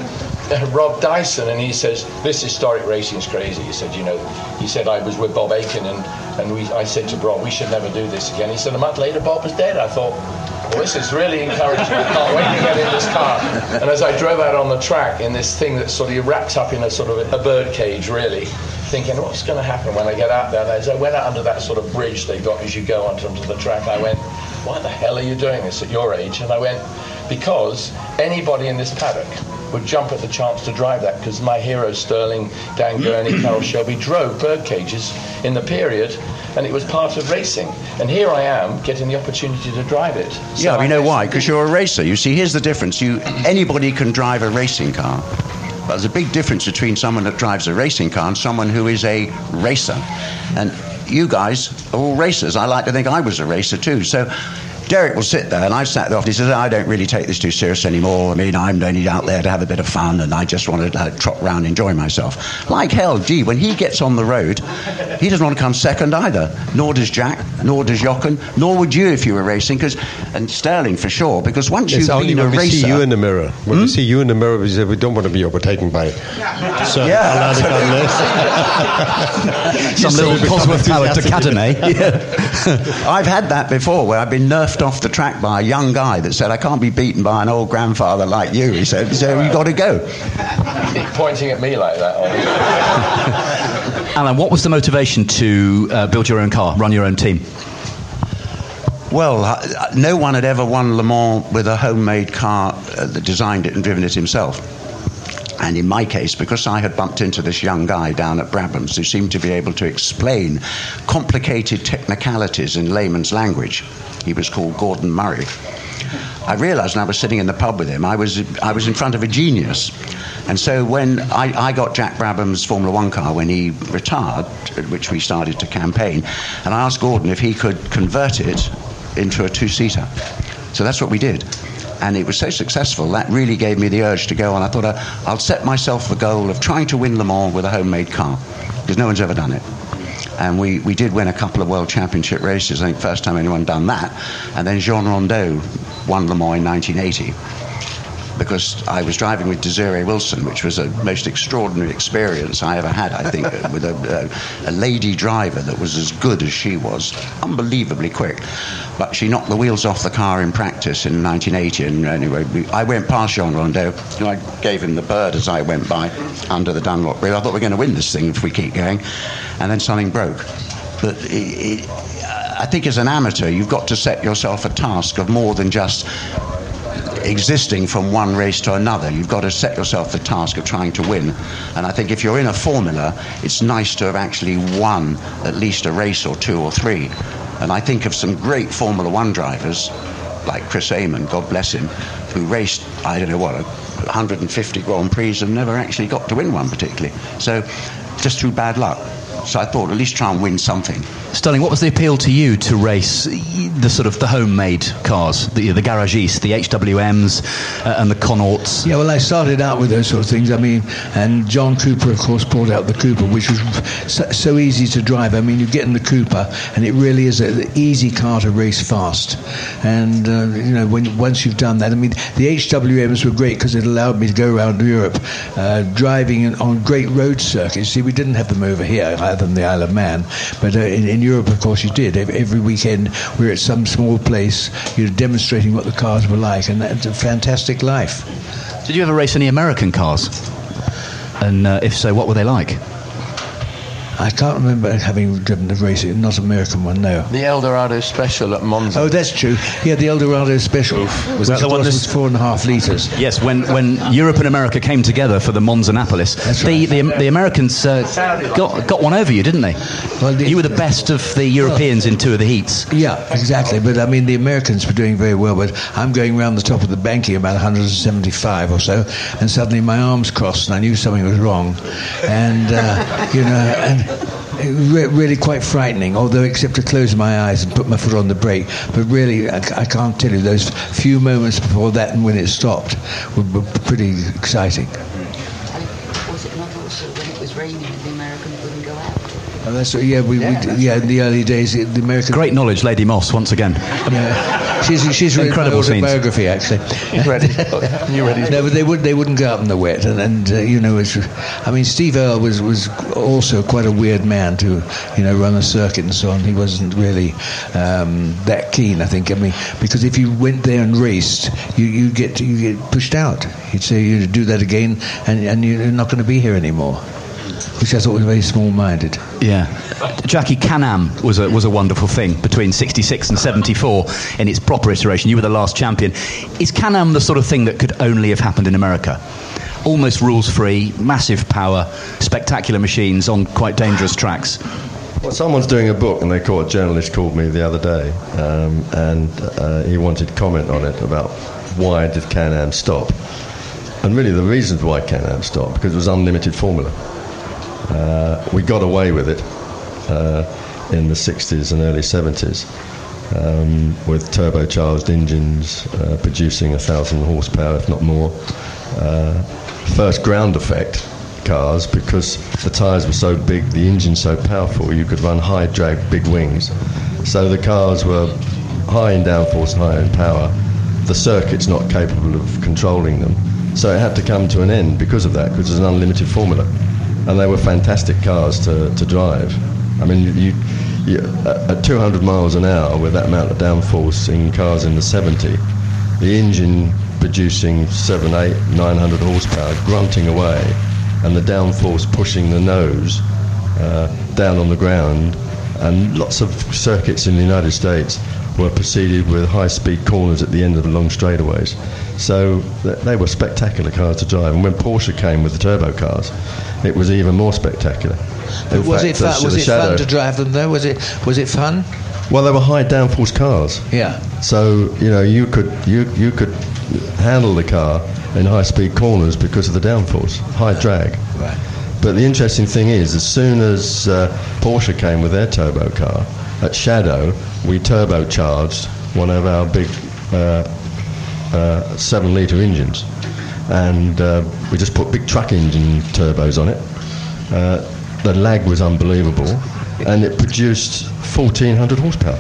Rob Dyson, and he says, "This historic racing is crazy." He said, "You know," he said, "I was with Bob Akin, and and we, I said to Rob, we should never do this again." He said, "A month later, Bob was dead." I thought, well, this is really encouraging. I can't wait to get in this car. And as I drove out on the track in this thing that sort of wrapped up in a sort of a, bird cage, really, thinking, what's going to happen when I get out there? And as I went out under that sort of bridge they got as you go onto the track, I went, why the hell are you doing this at your age? And I went, because anybody in this paddock would jump at the chance to drive that because my heroes, Stirling, Dan Gurney, Carroll Shelby, drove bird cages in the period and it was part of racing. And here I am getting the opportunity to drive it. So
yeah, we
I
know why. Because you're a racer. You see, here's the difference. You anybody can drive a racing car, but there's a big difference between someone that drives a racing car and someone who is a racer. And you guys are all racers. I like to think I was a racer too. So. Derek will sit there, and I've sat there often. He says, I don't really take this too serious anymore. I mean, I'm only out there to have a bit of fun, and I just want to uh, trot around, and enjoy myself. Like hell, gee, when he gets on the road, he doesn't want to come second either. Nor does Jack, nor does Jochen, nor would you if you were racing, because and Stirling for sure, because once
It's
you've
only
been a
when we
racer,
see you in the mirror. When we see you in the mirror, we say we don't want to be overtaken by certain
Yeah.
Atlantic unless.
Some little Cosworth powered Academy.
I've had that before where I've been nerfed off the track by a young guy that said, I can't be beaten by an old grandfather like you. He said, so you got to go.
Keep pointing at me like that. Ollie.
Alain, what was the motivation to uh, build your own car, run your own team?
Well, uh, no one had ever won Le Mans with a homemade car uh, that designed it and driven it himself. And in my case, because I had bumped into this young guy down at Brabham's who seemed to be able to explain complicated technicalities in layman's language, he was called Gordon Murray. I realized when I was sitting in the pub with him, I was, I was in front of a genius. And so when I, I got Jack Brabham's Formula One car when he retired, at which we started to campaign, and I asked Gordon if he could convert it into a two seater. So that's what we did. And it was so successful, that really gave me the urge to go on. I thought, uh, I'll set myself the goal of trying to win Le Mans with a homemade car, because no one's ever done it. And we, we did win a couple of world championship races. I think first time anyone done that. And then Jean Rondeau won Le Mans in 1980 because I was driving with Desiree Wilson, which was a most extraordinary experience I ever had, I think, with a, a, a lady driver that was as good as she was, unbelievably quick. But she knocked the wheels off the car in practice in 1980. And anyway, we, I went past Jean Rondeau, and I gave him the bird as I went by under the Dunlop wheel. I thought we we're going to win this thing if we keep going. And then something broke. But it, it, I think as an amateur, you've got to set yourself a task of more than just existing from one race to another. You've got to set yourself the task of trying to win. And I think if you're in a formula, it's nice to have actually won at least a race or two or three. And I think of some great Formula One drivers, like Chris Amon, God bless him, who raced, I don't know what, 150 Grand Prix and never actually got to win one particularly. So just through bad luck. So I thought at least try and win something.
Stirling, what was the appeal to you to race the sort of the homemade cars, the, the Garagistes, the HWMs, uh, and the Connaughts?
Yeah, well, I started out with those sort of things. I mean, and John Cooper, of course, brought out the Cooper, which was so, so easy to drive. I mean, you get in the Cooper, and it really is an easy car to race fast. And uh, you know, when once you've done that, I mean, the HWMs were great because it allowed me to go around Europe, uh, driving on great road circuits. See, we didn't have them over here, other than the Isle of Man, but uh, in, in Europe, of course, you did. Every, weekend, we were at some small place, you know, demonstrating what the cars were like, and that's a fantastic life.
Did you ever race any American cars? And uh, if so, what were they like?
I can't remember having driven the race, not American one, no.
The Eldorado Special at Monza.
Oh, that's true. Yeah, the Eldorado Special.
Was that the one
course
that's-
was four and a half litres?
Yes, when, when Europe and America came together for the Monzanapolis, the, the, the Americans uh, got, got one over you, didn't they?
Well, the-
you were the best of the Europeans in two of the heats.
Yeah, exactly. But I mean, the Americans were doing very well. But I'm going round the top of the banking about 175 or so, and suddenly my arms crossed, and I knew something was wrong. And uh, you know, and it was re- really quite frightening. Although, except to close my eyes and put my foot on the brake, but really, I, I can't tell you those few moments before that and when it stopped were, were pretty exciting.
Was it not also when it was raining and the Americans wouldn't go out?
Oh, and that's yeah, we,
Yeah,
we
that's
yeah in the early days the American
Great knowledge, Lady Moss, once again.
Yeah, she's she's written
Incredible scenes.
autobiography actually.
You ready? You ready?
No, but they would they wouldn't go out in the wet, and, and uh, you know, it's, I mean, Steve Earle was was also quite a weird man to you know run a circuit and so on. He wasn't really um, that keen, I think. I mean, because if you went there and raced, you you get you get pushed out. He'd say you do that again, and and you're not going to be here anymore. Which I thought was very small-minded.
Yeah. Jackie Can-Am was a, was a wonderful thing between 66 and 74 in its proper iteration. You were the last champion. Is Can-Am the sort of thing that could only have happened in America? Almost rules-free, massive power, spectacular machines on quite dangerous tracks.
Well, someone's doing a book, and they called, a journalist called me the other day, um, and uh, he wanted comment on it about why did Can-Am stop. And really, the reasons why Can-Am stopped because it was unlimited formula. Uh, we got away with it uh, in the 60s and early 70s um, with turbocharged engines uh, producing a thousand horsepower, if not more. Uh, first ground effect cars because the tyres were so big, the engine so powerful, you could run high drag, big wings. So the cars were high in downforce, high in power. The circuit's not capable of controlling them. So it had to come to an end because of that, because was an unlimited formula. And they were fantastic cars to, to drive. I mean, you, you, at 200 miles an hour with that amount of downforce in cars in the 70, the engine producing 7, 8, 900 horsepower, grunting away, and the downforce pushing the nose uh, down on the ground. And lots of circuits in the United States were preceded with high speed corners at the end of the long straightaways. So they were spectacular cars to drive. And when Porsche came with the turbo cars, it was even more spectacular. In
was
fact,
it fun? Was it fun to drive them though? Was it was it fun?
well, they were high downforce cars.
Yeah.
So you know you could you you could handle the car in high speed corners because of the downforce, high drag.
Right.
But the interesting thing is, as soon as uh, Porsche came with their turbo car at Shadow, we turbocharged one of our big uh, uh, seven litre engines, and uh, we just put big truck engine turbos on it. Uh, the lag was unbelievable, and it produced 1400 horsepower.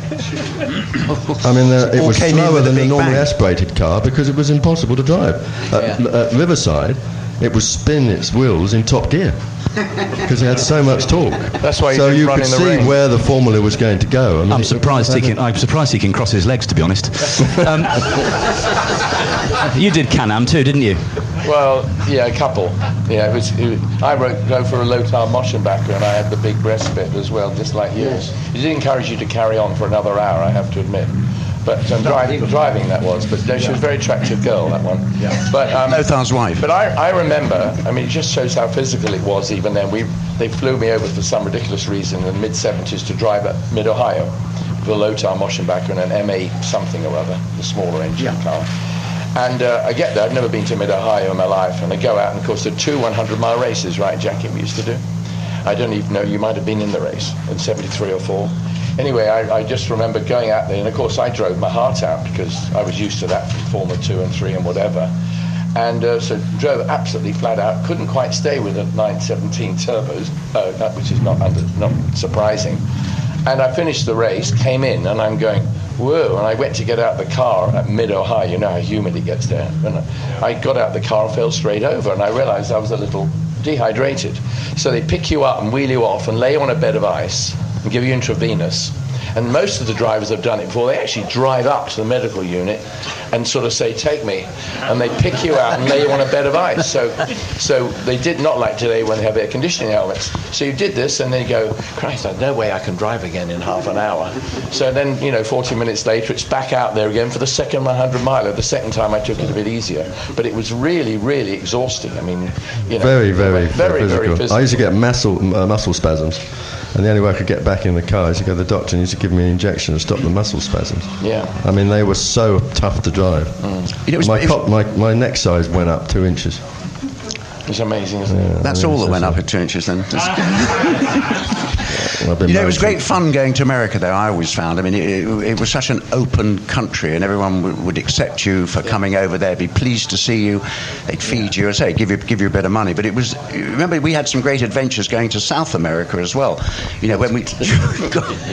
I mean, uh, it was slower than a normally
bang.
aspirated car because it was impossible to drive. At, at Riverside, it was spin its wheels in top gear because it had so much torque.
That's why you
so
didn't
you
run
could
in the
see
rain.
where the formula was going to go. I mean,
I'm
it-
surprised he can. I'm surprised he can cross his legs. To be honest, um, you did Can-Am too, didn't you?
Well, yeah, a couple. Yeah, it was. It, I wrote go for a Lothar Motschenbacher, and I had the big breast bit as well, just like yours. It did encourage you to carry on for another hour, I have to admit. But um, driving, driving that was. But no, she was a very attractive girl, that one. Yeah. But um,
Lothar's wife.
But I, I remember. I mean, it just shows how physical it was. Even then, we they flew me over for some ridiculous reason in the mid '70s to drive at Mid Ohio with a Lothar Motschenbacher and an MA something or other, the smaller engine car. And uh, I get there, I've never been to Mid Ohio in my life, and I go out, and of course, there are two 100 mile races, right, Jackie, we used to do. I don't even know, you might have been in the race in 73 or 4. Anyway, I, I just remember going out there, and of course, I drove my heart out because I was used to that from Formula 2 and 3 and whatever. And uh, so drove absolutely flat out, couldn't quite stay with a 917 turbos, uh, which is not, under, not surprising. And I finished the race, came in, and I'm going, whoa. And I went to get out the car at mid Ohio. You know how humid it gets there. And I got out the car and fell straight over, and I realized I was a little dehydrated. So they pick you up and wheel you off and lay you on a bed of ice and give you intravenous. And most of the drivers have done it before. They actually drive up to the medical unit and sort of say, "Take me," and they pick you out and lay you on a bed of ice. So, so they did not like today when they have air conditioning helmets. So you did this, and then you go, "Christ, there's no way I can drive again in half an hour." So then, you know, 40 minutes later, it's back out there again for the second 100 miler. The second time I took it a bit easier, but it was really, really exhausting. I mean, you know,
very, very,
very,
physical.
very physical.
I used to get muscle uh, muscle spasms, and the only way I could get back in the car is to go to the doctor and he used to give me an injection to stop the muscle spasms.
Yeah.
I mean, they were so tough to drive. Mm.
You know, it was-
my,
it was-
cop, my my neck size went up two inches.
It's amazing, isn't it?
That's
I mean,
all that went
just
up at two inches then.
I've
You know, it was great fun going to America, though. I always found. I mean, it, it, it was such an open country, and everyone would, would accept you for coming over there, be pleased to see you. They'd feed you, I say, give you give you a bit of money. But it was. Remember, we had some great adventures going to South America as well. You know, when we.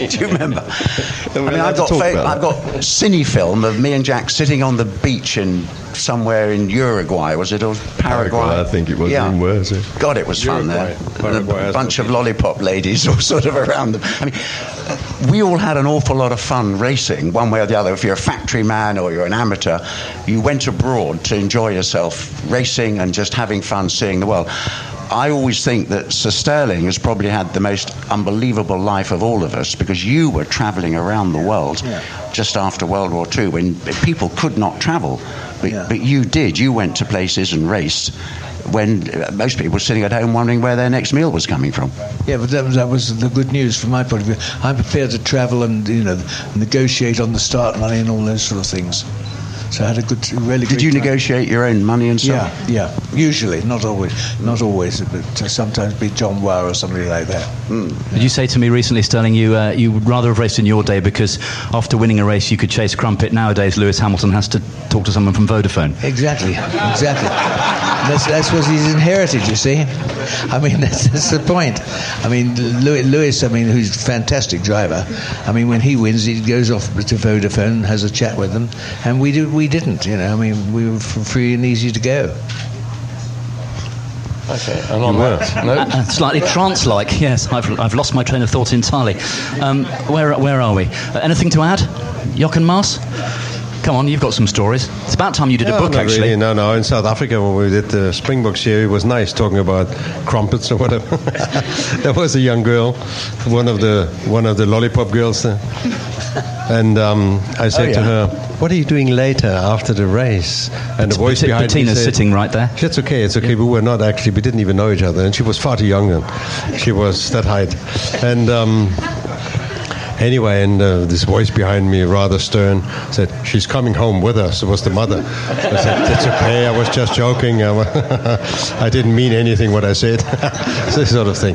do you remember? I mean, I've got fa- I've got cine film of me and Jack sitting on the beach in somewhere in Uruguay. Was it or Paraguay?
Paraguay, I think it was
Yeah.
even worse. yeah.
God, it was fun there.
Uruguay. Paraguay
a bunch of lollipop ladies all sort of around them. I mean, we all had an awful lot of fun racing, one way or the other. If you're a factory man or you're an amateur, you went abroad to enjoy yourself racing and just having fun seeing the world. I always think that Sir Stirling has probably had the most unbelievable life of all of us because you were travelling around the world just after World War II when people could not travel. But, but you did. You went to places and raced when uh, most people were sitting at home wondering where their next meal was coming from.
Yeah, but that was, that was the good news from my point of view. I'm prepared to travel and you know negotiate on the start money and all those sort of things. So I had a good, really.
Did you negotiate your own money and stuff?
yeah. Yeah. Usually, not always, not always, but uh, sometimes be John Wow or somebody like that.
Did you say to me recently, Stirling, you uh, you would rather have raced in your day because after winning a race you could chase Crumpet. Nowadays, Lewis Hamilton has to talk to someone from Vodafone.
Exactly, exactly. That's, that's what he's inherited, you see. I mean, that's, that's the point. I mean, Lewis, Lewis, I mean, who's a fantastic driver. I mean, when he wins, he goes off to Vodafone, and has a chat with them, and we did, we didn't. You know, I mean, we were free and easy to go.
Okay, and on that note,
Uh, slightly trance-like, yes. I've, I've lost my train of thought entirely. Um, where, where are we? Uh, anything to add? Jochen Mass? Come on, you've got some stories. It's about time you did a book, actually.
Really, no, no. In South Africa, when we did the Springbok series, it was nice talking about crumpets or whatever. there was a young girl, one of the one of the lollipop girls, there. and um, I said to
yeah.
her, "What are you doing later after the race?" And the voice behind me
Bettina's
said,
sitting right there.
It's okay, it's okay. We were not actually, we didn't even know each other, and she was far too young then. She was that height, and. Um, Anyway, and uh, this voice behind me, rather stern, said, "She's coming home with us." It was the mother. I said, "It's okay. I was just joking. I, didn't mean anything what I said." this sort of thing.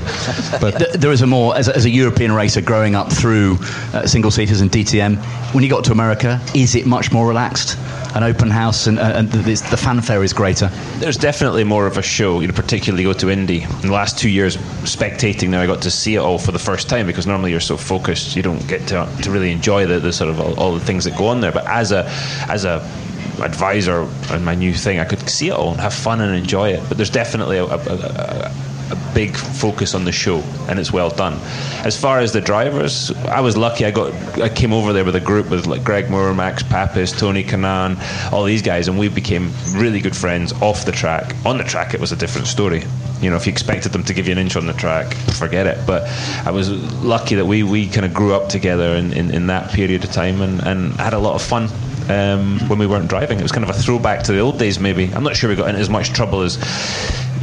But
There is a more, as a, as a European racer growing up through uh, single seaters and DTM, when you got to America, is it much more relaxed? An open house and, uh, and the, the fanfare is greater.
There's definitely more of a show. You know, particularly go to Indy. In the last two years, spectating now, I got to see it all for the first time because normally you're so focused, you don't get to, to really enjoy the, the sort of all, all the things that go on there. But as a as a advisor on my new thing, I could see it all and have fun and enjoy it. But there's definitely a, a, a, a big focus on the show, and it's well done. As far as the drivers, I was lucky. I got I came over there with a group with like Greg Moore, Max Papis, Tony Kanaan, all these guys, and we became really good friends off the track. On the track, it was a different story. You know, if you expected them to give you an inch on the track, forget it. But I was lucky that we, we kind of grew up together in, in, in that period of time and, and had a lot of fun um, when we weren't driving. It was kind of a throwback to the old days, maybe. I'm not sure we got in as much trouble as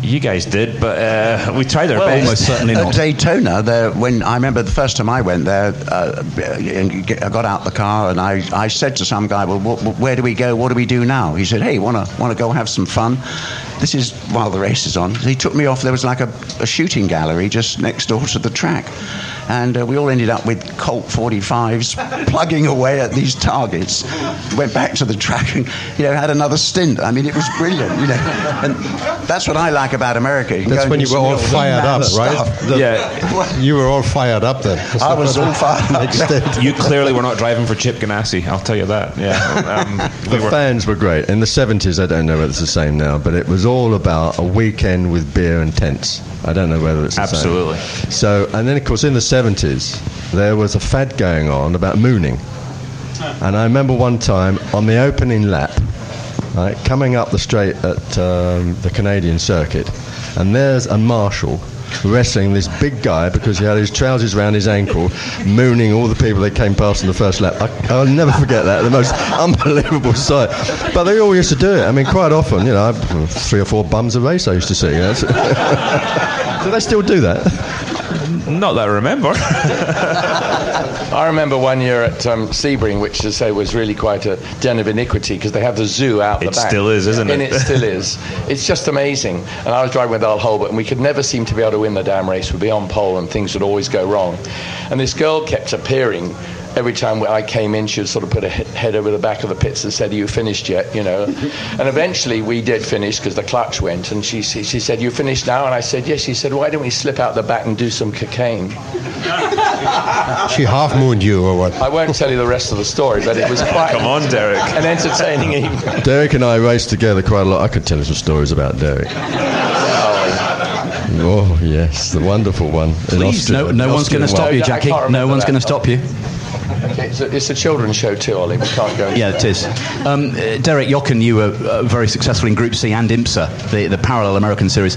you guys did, but uh, we tried our best. Almost certainly not.
At Daytona, there, when I remember the first time I went there, uh, I got out the car and I, I said to some guy, "Well, what, where do we go? What do we do now?" He said, "Hey, want to want to go have some fun?" This is while the race is on. He took me off. There was like a, a shooting gallery just next door to the track, and uh, we all ended up with Colt 45s plugging away at these targets. Went back to the track and you know had another stint. I mean, it was brilliant. You know, and that's what I like about America. You
that's when you were all fired up, right?
stuff.
The- You were all fired up then.
I was all fired up.
You clearly were not driving for Chip Ganassi, I'll tell you that. Yeah. Um,
The fans were great. In the 70s, I don't know whether it's the same now, but it was all about a weekend with beer and tents. I don't know whether it's the
Absolutely.
same. So, and then of course in the 70s, there was a fad going on about mooning. And I remember one time on the opening lap, right, coming up the straight at um, the Canadian circuit, and there's a marshal wrestling this big guy because he had his trousers around his ankle, mooning all the people that came past in the first lap. I, I'll never forget that. The most unbelievable sight. But they all used to do it. I mean, quite often, you know, three or four bums a race I used to see. You know? do they still do that?
Not that I remember.
I remember one year at um, Sebring, which to say was really quite a den of iniquity because they have the zoo out the back.
It still is, isn't
and
it?
it still is. It's just amazing. And I was driving with Al Holbert, and we could never seem to be able to win the damn race. We'd be on pole, and things would always go wrong. And this girl kept appearing. Every time I came in, she would sort of put her head over the back of the pits and said, "Are you finished yet?" You know. and eventually we did finish because the clutch went, and she she she said, "You finished now?" And I said, "Yes." She said, "Why don't we slip out the back and do some cocaine?"
She half mooned you or what?
I won't tell you the rest of the story, but it was quite
Come on, Derek.
an entertaining evening.
Derek and I raced together quite a lot. I could tell you some stories about Derek. Oh, oh yes, the wonderful one.
Please, no, no one's going to stop you, Jackie.
can't
No one's going to stop you.
Okay, it's a, it's a children's show too, Ollie. We can't go.
Yeah, it is. Um, uh, Derek Jochen, you were uh, very successful in Group C and IMSA, the, the parallel American series.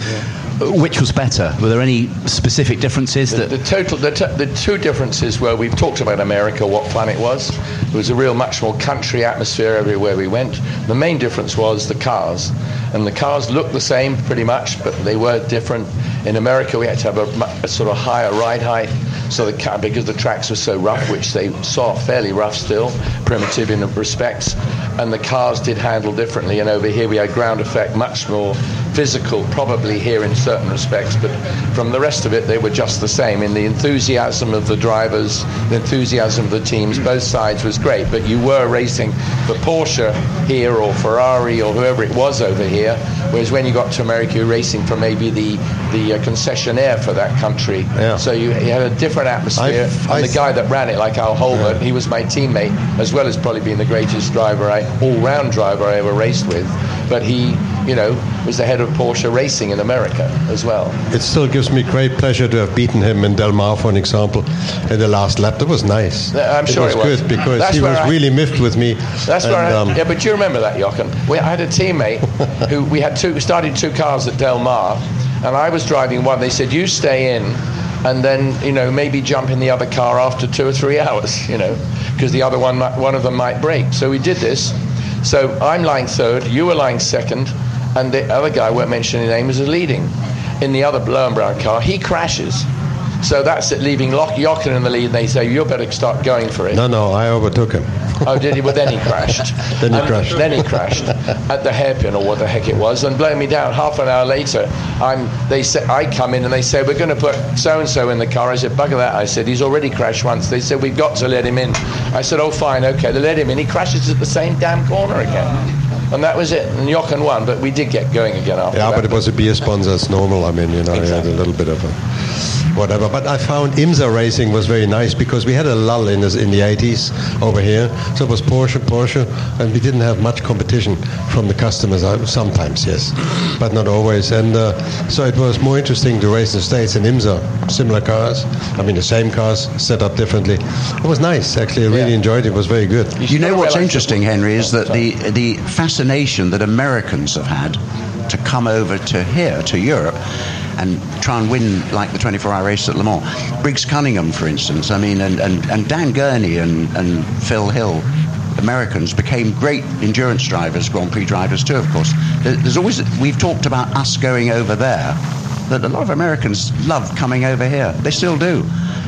which was better? Were there any specific differences
The,
that?
the total, the, t- the two differences were we've talked about America, what it was. It was a real much more country atmosphere everywhere we went. The main difference was the cars, and the cars looked the same pretty much, but they were different. In America, we had to have a, a sort of higher ride height, so the because the tracks were so rough, which they saw fairly rough still, primitive in respects, and the cars did handle differently. And over here, we had ground effect, much more physical, probably here in certain respects, but from the rest of it, they were just the same. In the enthusiasm of the drivers, the enthusiasm of the teams, both sides was great. But you were racing for Porsche here or Ferrari or whoever it was over here, whereas when you got to America, you're racing for maybe the the uh, concessionaire for that country.
Yeah.
So you, you had a different atmosphere.
I've-
and
I-
the guy that ran it, like Al Holbert, he was my teammate, as well as probably being the greatest driver, I, all-round driver I ever raced with. But he, you know, was the head of Porsche Racing in America as well.
It still gives me great pleasure to have beaten him in Del Mar, for an example, in the last lap. That was nice.
I'm sure
it
it
was
was.
good because
That's
he was
I-
really miffed with me.
That's
and,
where I,
um,
yeah, but do you remember that, Jochen? We, I had a teammate who we had two, started two cars at Del Mar, and I was driving one. They said, "You stay in." And then, you know, maybe jump in the other car after two or three hours, you know, because the other one, might, one of them might break. So we did this. So I'm lying third, you were lying second, and the other guy, won't mention his name, is leading. In the other blue and brown car, he crashes. So that's it, leaving Jochen in the lead. And they say, you better start going for it.
no, no, I overtook him.
Oh, did he? Well, then he crashed.
Then he crashed.
Then he crashed at the hairpin or what the heck it was, and blow me down. Half an hour later, I'm. They say I come in and they say we're going to put so and so in the car. I said bugger that. I said he's already crashed once. They said we've got to let him in. I said oh fine okay. They let him in. He crashes at the same damn corner again, and that was it. And Jochen won, but we did get going again after
Yeah,
that.
but it was a beer sponsor. It's normal. I mean, you know,
Exactly.
had a little bit of a whatever. But I found IMSA racing was very nice because we had a lull in the, in the 80s over here. So it was Porsche, Porsche, and we didn't have much competition from the customers. uh, Sometimes, yes, but not always. And uh, so it was more interesting to race in the States in IMSA, similar cars. I mean, the same cars set up differently. It was nice, actually. I really enjoyed it. It was very good.
You know what's interesting, Henry, is that the the fascination that Americans have had to come over to here, to Europe, and try and win like the 24-hour race at Le Mans. Briggs Cunningham, for instance, I mean, and, and, and Dan Gurney and, and Phil Hill. Americans became great endurance drivers, Grand Prix drivers too, of course. There's always we've talked about us going over there, that a lot of Americans love coming over here. They still do.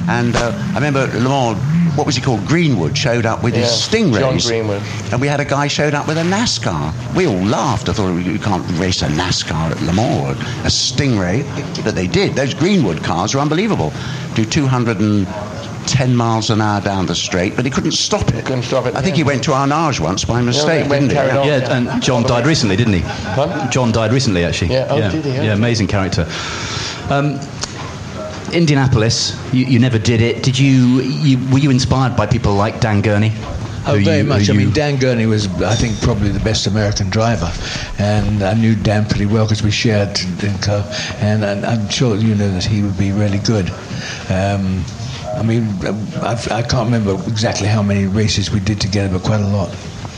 And uh, I remember Le Mans, what was he called? Greenwood showed up with his
Yeah,
Stingrays.
John Greenwood.
And we had a guy showed up with a NASCAR. We all laughed. I thought you can't race a NASCAR at Le Mans or a Stingray, but they did. Those Greenwood cars are unbelievable. Do 210 miles an hour down the straight, but he couldn't stop it.
Couldn't stop it,
I think
yeah.
he went to Arnage once by mistake,
went
didn't he?
carried on.
Yeah, and John died recently, didn't he?
Pardon?
John died recently, actually.
Yeah, oh, did he?
Yeah,
Yeah.
amazing character. Um, Indianapolis, you, you never did it. Did you, you? Were you inspired by people like Dan Gurney?
Oh, very
you-
much. I mean, Dan Gurney was, I think, probably the best American driver, and I knew Dan pretty well because we shared in car, and, and I'm sure you know that he would be really good. Um, I mean, I've, I can't remember exactly how many races we did together, but quite a lot.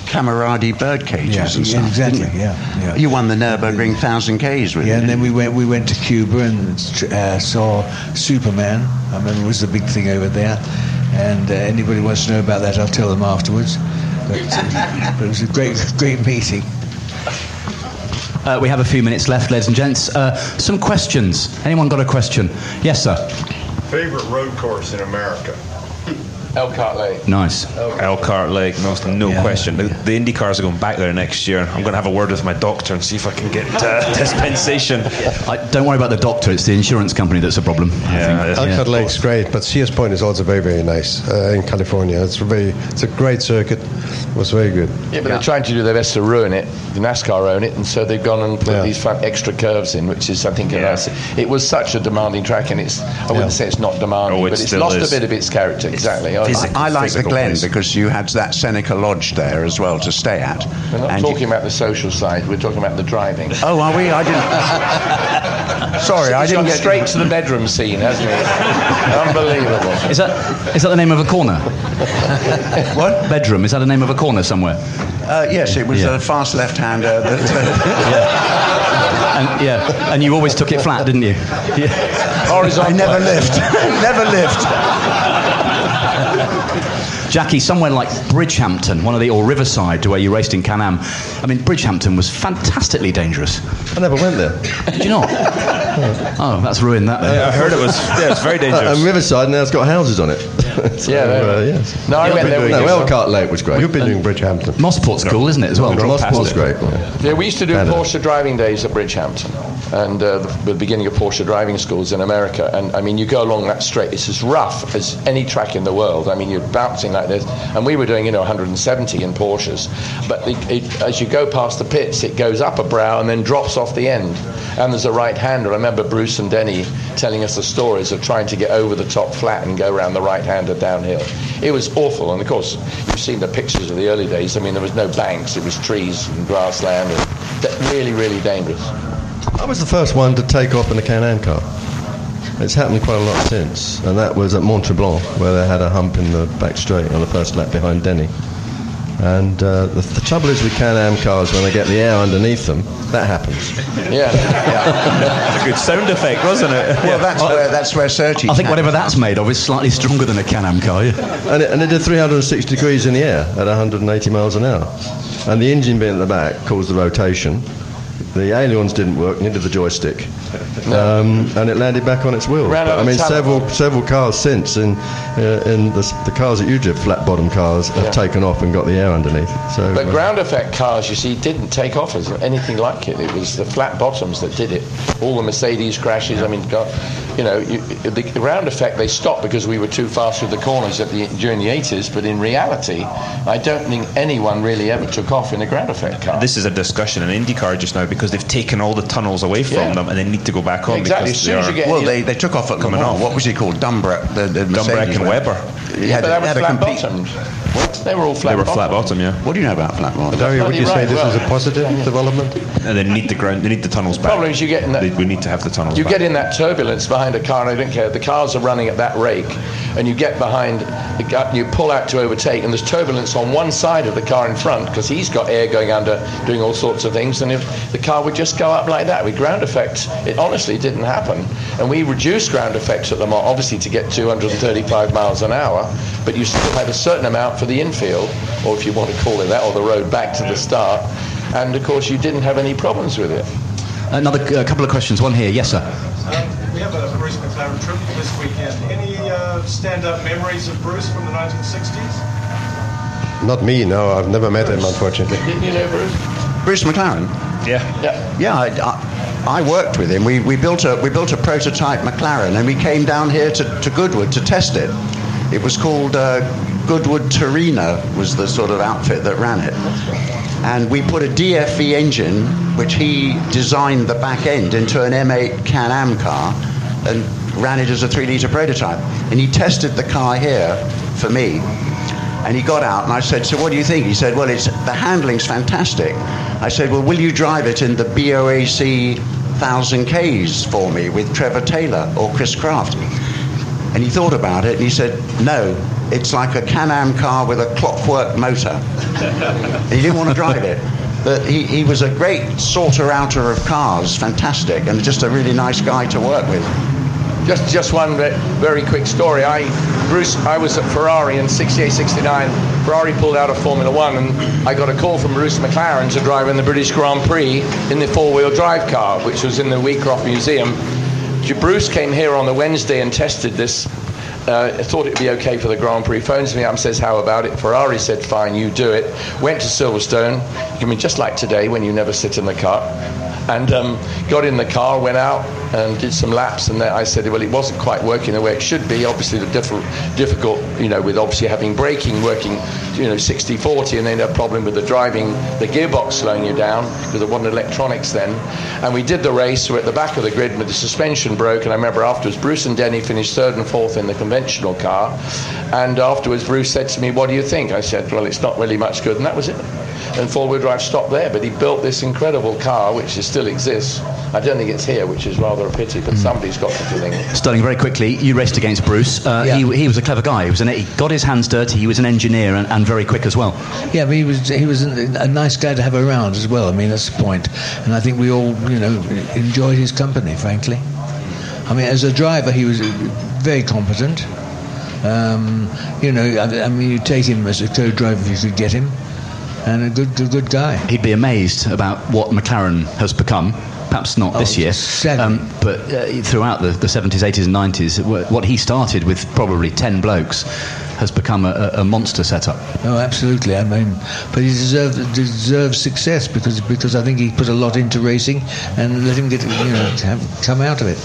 Camoradi bird cages
Yeah,
and
yeah,
stuff.
exactly,
didn't you?
yeah, yeah.
You won the Nürburgring 1000 Ks with
Yeah,
him,
and then we went we went to Cuba and uh, saw Superman. I remember it was the big thing over there. And uh, anybody wants to know about that, I'll tell them afterwards. But, uh, but it was a great great meeting.
Uh, we have a few minutes left, ladies and gents. Uh, some questions. Anyone got a question? Yes, sir.
Favorite road course in America?
Elkhart Lake.
Nice.
Elkhart Lake, no, no
Yeah.
question. The, the Indy cars are going back there next year. I'm going to have a word with my doctor and see if I can get uh, dispensation.
I, don't worry about the doctor. It's the insurance company that's a problem.
Yeah,
I think.
Elkhart Lake's great, but Sears Point is also very, very nice uh, in California. It's very, it's a great circuit. It was very good.
Yeah, but they're trying to do their best to ruin it. The NASCAR own it, and so they've gone and put
Yeah.
these fun extra curves in, which is, I think, a nice. It was such a demanding track, and it's. I wouldn't
Yeah.
say it's not demanding,
Oh, it
but it's lost
is.
a bit of its character. Exactly. I-
physical.
I like the Glen
place.
because you had that Seneca Lodge there as well to stay at.
We're not
And you-
talking about the social side. We're talking about the driving.
Oh, are we? I didn't. Sorry, I didn't
gone
get
straight to the bedroom scene, hasn't he? Unbelievable.
Is that is that the name of a corner?
What?
Bedroom. Is that the name of a corner somewhere?
Uh, yes, it was
Yeah.
a fast left-hander. That,
and, yeah, and you always took it flat, didn't you? Yeah.
Horizontal.
I never lived. never lived. Yeah.
Jackie, somewhere like Bridgehampton, one of the or Riverside, to where you raced in Can-Am. I mean, Bridgehampton was fantastically dangerous.
I never went there.
Did you not? oh, that's ruined that. Then.
Yeah, I heard it was. Yeah, it's very
Uh,
dangerous.
and Riverside now it's got houses on it. so,
Yeah,
uh, yes.
No, I went there.
No,
with-
Elkhart Lake was great.
You've been doing Bridgehampton.
Mosport's cool, isn't it, as well?
Mosport
was
it.
great. yeah.
Yeah, we used to do
Canada.
Porsche driving days at Bridgehampton, and uh, the, the beginning of Porsche driving schools in America. And I mean, you go along that straight; it's as rough as any track in the world. I mean, you're bouncing like this, and we were doing you know 170 in Porsches, but it, it, as you go past the pits, it goes up a brow and then drops off the end. And there's a right-hander. I remember Bruce and Denny telling us the stories of trying to get over the top flat and go around the right-hander downhill. It was awful, and of course, you've seen the pictures of the early days. I mean, there was no banks; it was trees and grassland, and really, really dangerous.
I was the first one to take off in a Can-Am car. It's happened quite a lot since, and that was at Mont-Tremblant, where they had a hump in the back straight on the first lap behind Denny. And uh, the, the trouble is with Can-Am cars, when they get the air underneath them, that happens.
Yeah.
It's a good sound effect, wasn't it?
Well, that's where that's where Surtees.
I think whatever that's made of is slightly stronger than a Can-Am car. Yeah?
And it, and it did 360 degrees in the air at 180 miles an hour. And the engine being at the back caused the rotation. The ailerons didn't work, neither the joystick. Um, and it landed back on its wheels.
Ran out
I mean, several several cars since in uh, in the, the cars that you drive, flat bottom cars, have
Yeah.
taken off and got the air underneath. So,
But
uh,
ground effect cars, you see, didn't take off as anything like it. It was the flat bottoms that did it. All the Mercedes crashes. I mean, go- you know, you, the ground effect they stopped because we were too fast with the corners at the, during the 80s. But in reality, I don't think anyone really ever took off in a ground effect car.
This is a discussion in IndyCar just now because they've taken all the tunnels away from
Yeah.
them and they need to go back on
Exactly.
because
As soon as
they
you get-
Well, they, they took off at Le
Coming
Mans.
off.
What was he called? Dumbreck. Uh, the,
the
Dumbreck
and. Webber.
He had,
but that was
had a
flat
complete-
bottomed. They were all flat
They were
bottomed.
flat bottom, yeah.
What do you know about flat bottom?
Dario, would
Bloody
you say
right,
this is a positive development?
And they need the ground, they need the tunnels back.
Problem is you get in that-
They- we need to have the tunnels
You
back.
get in that turbulence behind a car, and I don't care. The cars are running at that rate, and you get behind, the gu- you pull out to overtake, and there's turbulence on one side of the car in front because he's got air going under, doing all sorts of things. And if the car would just go up like that with ground effects, it honestly didn't happen. And we reduced ground effects at Le Mans, obviously to get 235 miles an hour, but you still had a certain amount for the infield, or if you want to call it that, or the road back to the start. And of course, you didn't have any problems with it.
Another uh, couple of questions. One here. Yes, sir.
Um, we have a Bruce McLaren trip this weekend. Any uh, stand-up memories of Bruce from the 1960s?
Not me, no. I've never met him, unfortunately.
Didn't you know, Bruce?
Bruce McLaren.
Yeah.
Yeah.
Yeah, I, I, I worked with him. We, we built a we built a prototype McLaren, and we came down here to, to Goodwood to test it. It was called uh, Goodwood Torino was the sort of outfit that ran it, and we put a DFV engine, which he designed the back end into an M8 Can-Am car, and ran it as a three-liter prototype. And he tested the car here for me, and he got out and I said, So what do you think? He said, Well, it's, the handling's fantastic. I said, Well, will you drive it in the BOAC 1000 Ks for me with Trevor Taylor or Chris Craft? And he thought about it and he said, No, it's like a Can Am car with a clockwork motor. he didn't want to drive it. But he, he was a great sorter outer of cars, fantastic, and just a really nice guy to work with.
Just, just one very quick story. I, Bruce, I was at Ferrari in 68, 69. Ferrari pulled out of Formula One, and I got a call from Bruce McLaren to drive in the British Grand Prix in the four-wheel drive car, which was in the Wheatcroft Museum. Bruce came here on the Wednesday and tested this. Uh, thought it'd be okay for the Grand Prix. Phones me up and says, "How about it?" Ferrari said, "Fine, you do it." Went to Silverstone. I mean, just like today when you never sit in the car and um, got in the car, went out and did some laps, and I said, well, it wasn't quite working the way it should be. Obviously, the diff- difficult, you know, with obviously having braking working, you know, 60-40, and then a problem with the driving, the gearbox slowing you down because there wasn't electronics then. And we did the race. We're at the back of the grid, but the suspension broke, and I remember afterwards, Bruce and Denny finished third and fourth in the conventional car, and afterwards, Bruce said to me, "What do you think?" I said, "Well, it's not really much good," and that was it. and four-wheel drive stopped there. But he built this incredible car, which is, still exists. I don't think it's here, which is rather a pity. But somebody's got to do it.
Stirling, very quickly, you raced against Bruce. Uh,
Yeah.
he, he was a clever guy. He, was an, he got his hands dirty. He was an engineer and, and very quick as well.
Yeah, but he was he was a, a nice guy to have around as well. I mean, that's the point. And I think we all, you know, enjoyed his company. Frankly, I mean, as a driver, he was very competent. Um, you know, I, I mean, you take him as a co-driver if you could get him, and a good, good, good guy.
He'd be amazed about what McLaren has become. Perhaps not this
Oh,
year, um, but uh, throughout the, the 70s, 80s, and 90s, what he started with probably 10 blokes has become a, a monster setup.
Oh, absolutely. I mean, but he deserves deserves success because because I think he put a lot into racing and let him get you know have, come out of it.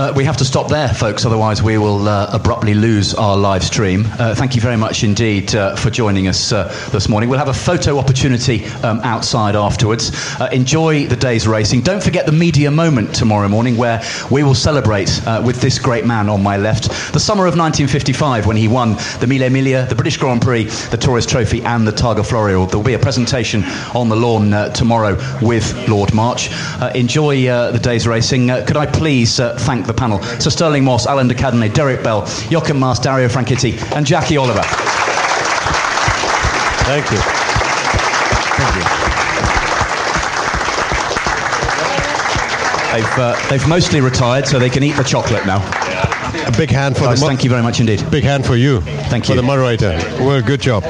Uh, we have to stop there, folks, otherwise we will uh, abruptly lose our live stream. Uh, thank you very much indeed uh, for joining us uh, this morning. We'll have a photo opportunity um, outside afterwards. Uh, enjoy the day's racing. Don't forget the media moment tomorrow morning, where we will celebrate with this great man on my left the summer of 1955 when he won the Mille Miglia, the British Grand Prix, the Tourist Trophy, and the Targa Florio. There will be a presentation on the lawn tomorrow with Lord March. Enjoy the day's racing. Could I please thank the panel? Sir Stirling Moss, Alain de Cadenet, Derek Bell, Jochen Mass, Dario Franchitti, and Jackie Oliver.
Thank you.
Thank you. They've, uh, they've mostly retired, so they can eat the chocolate now.
A big hand for
Guys,
the mo-
thank you very much indeed.
Big hand for you.
Thank you
For
you.
the moderator. Well, good job.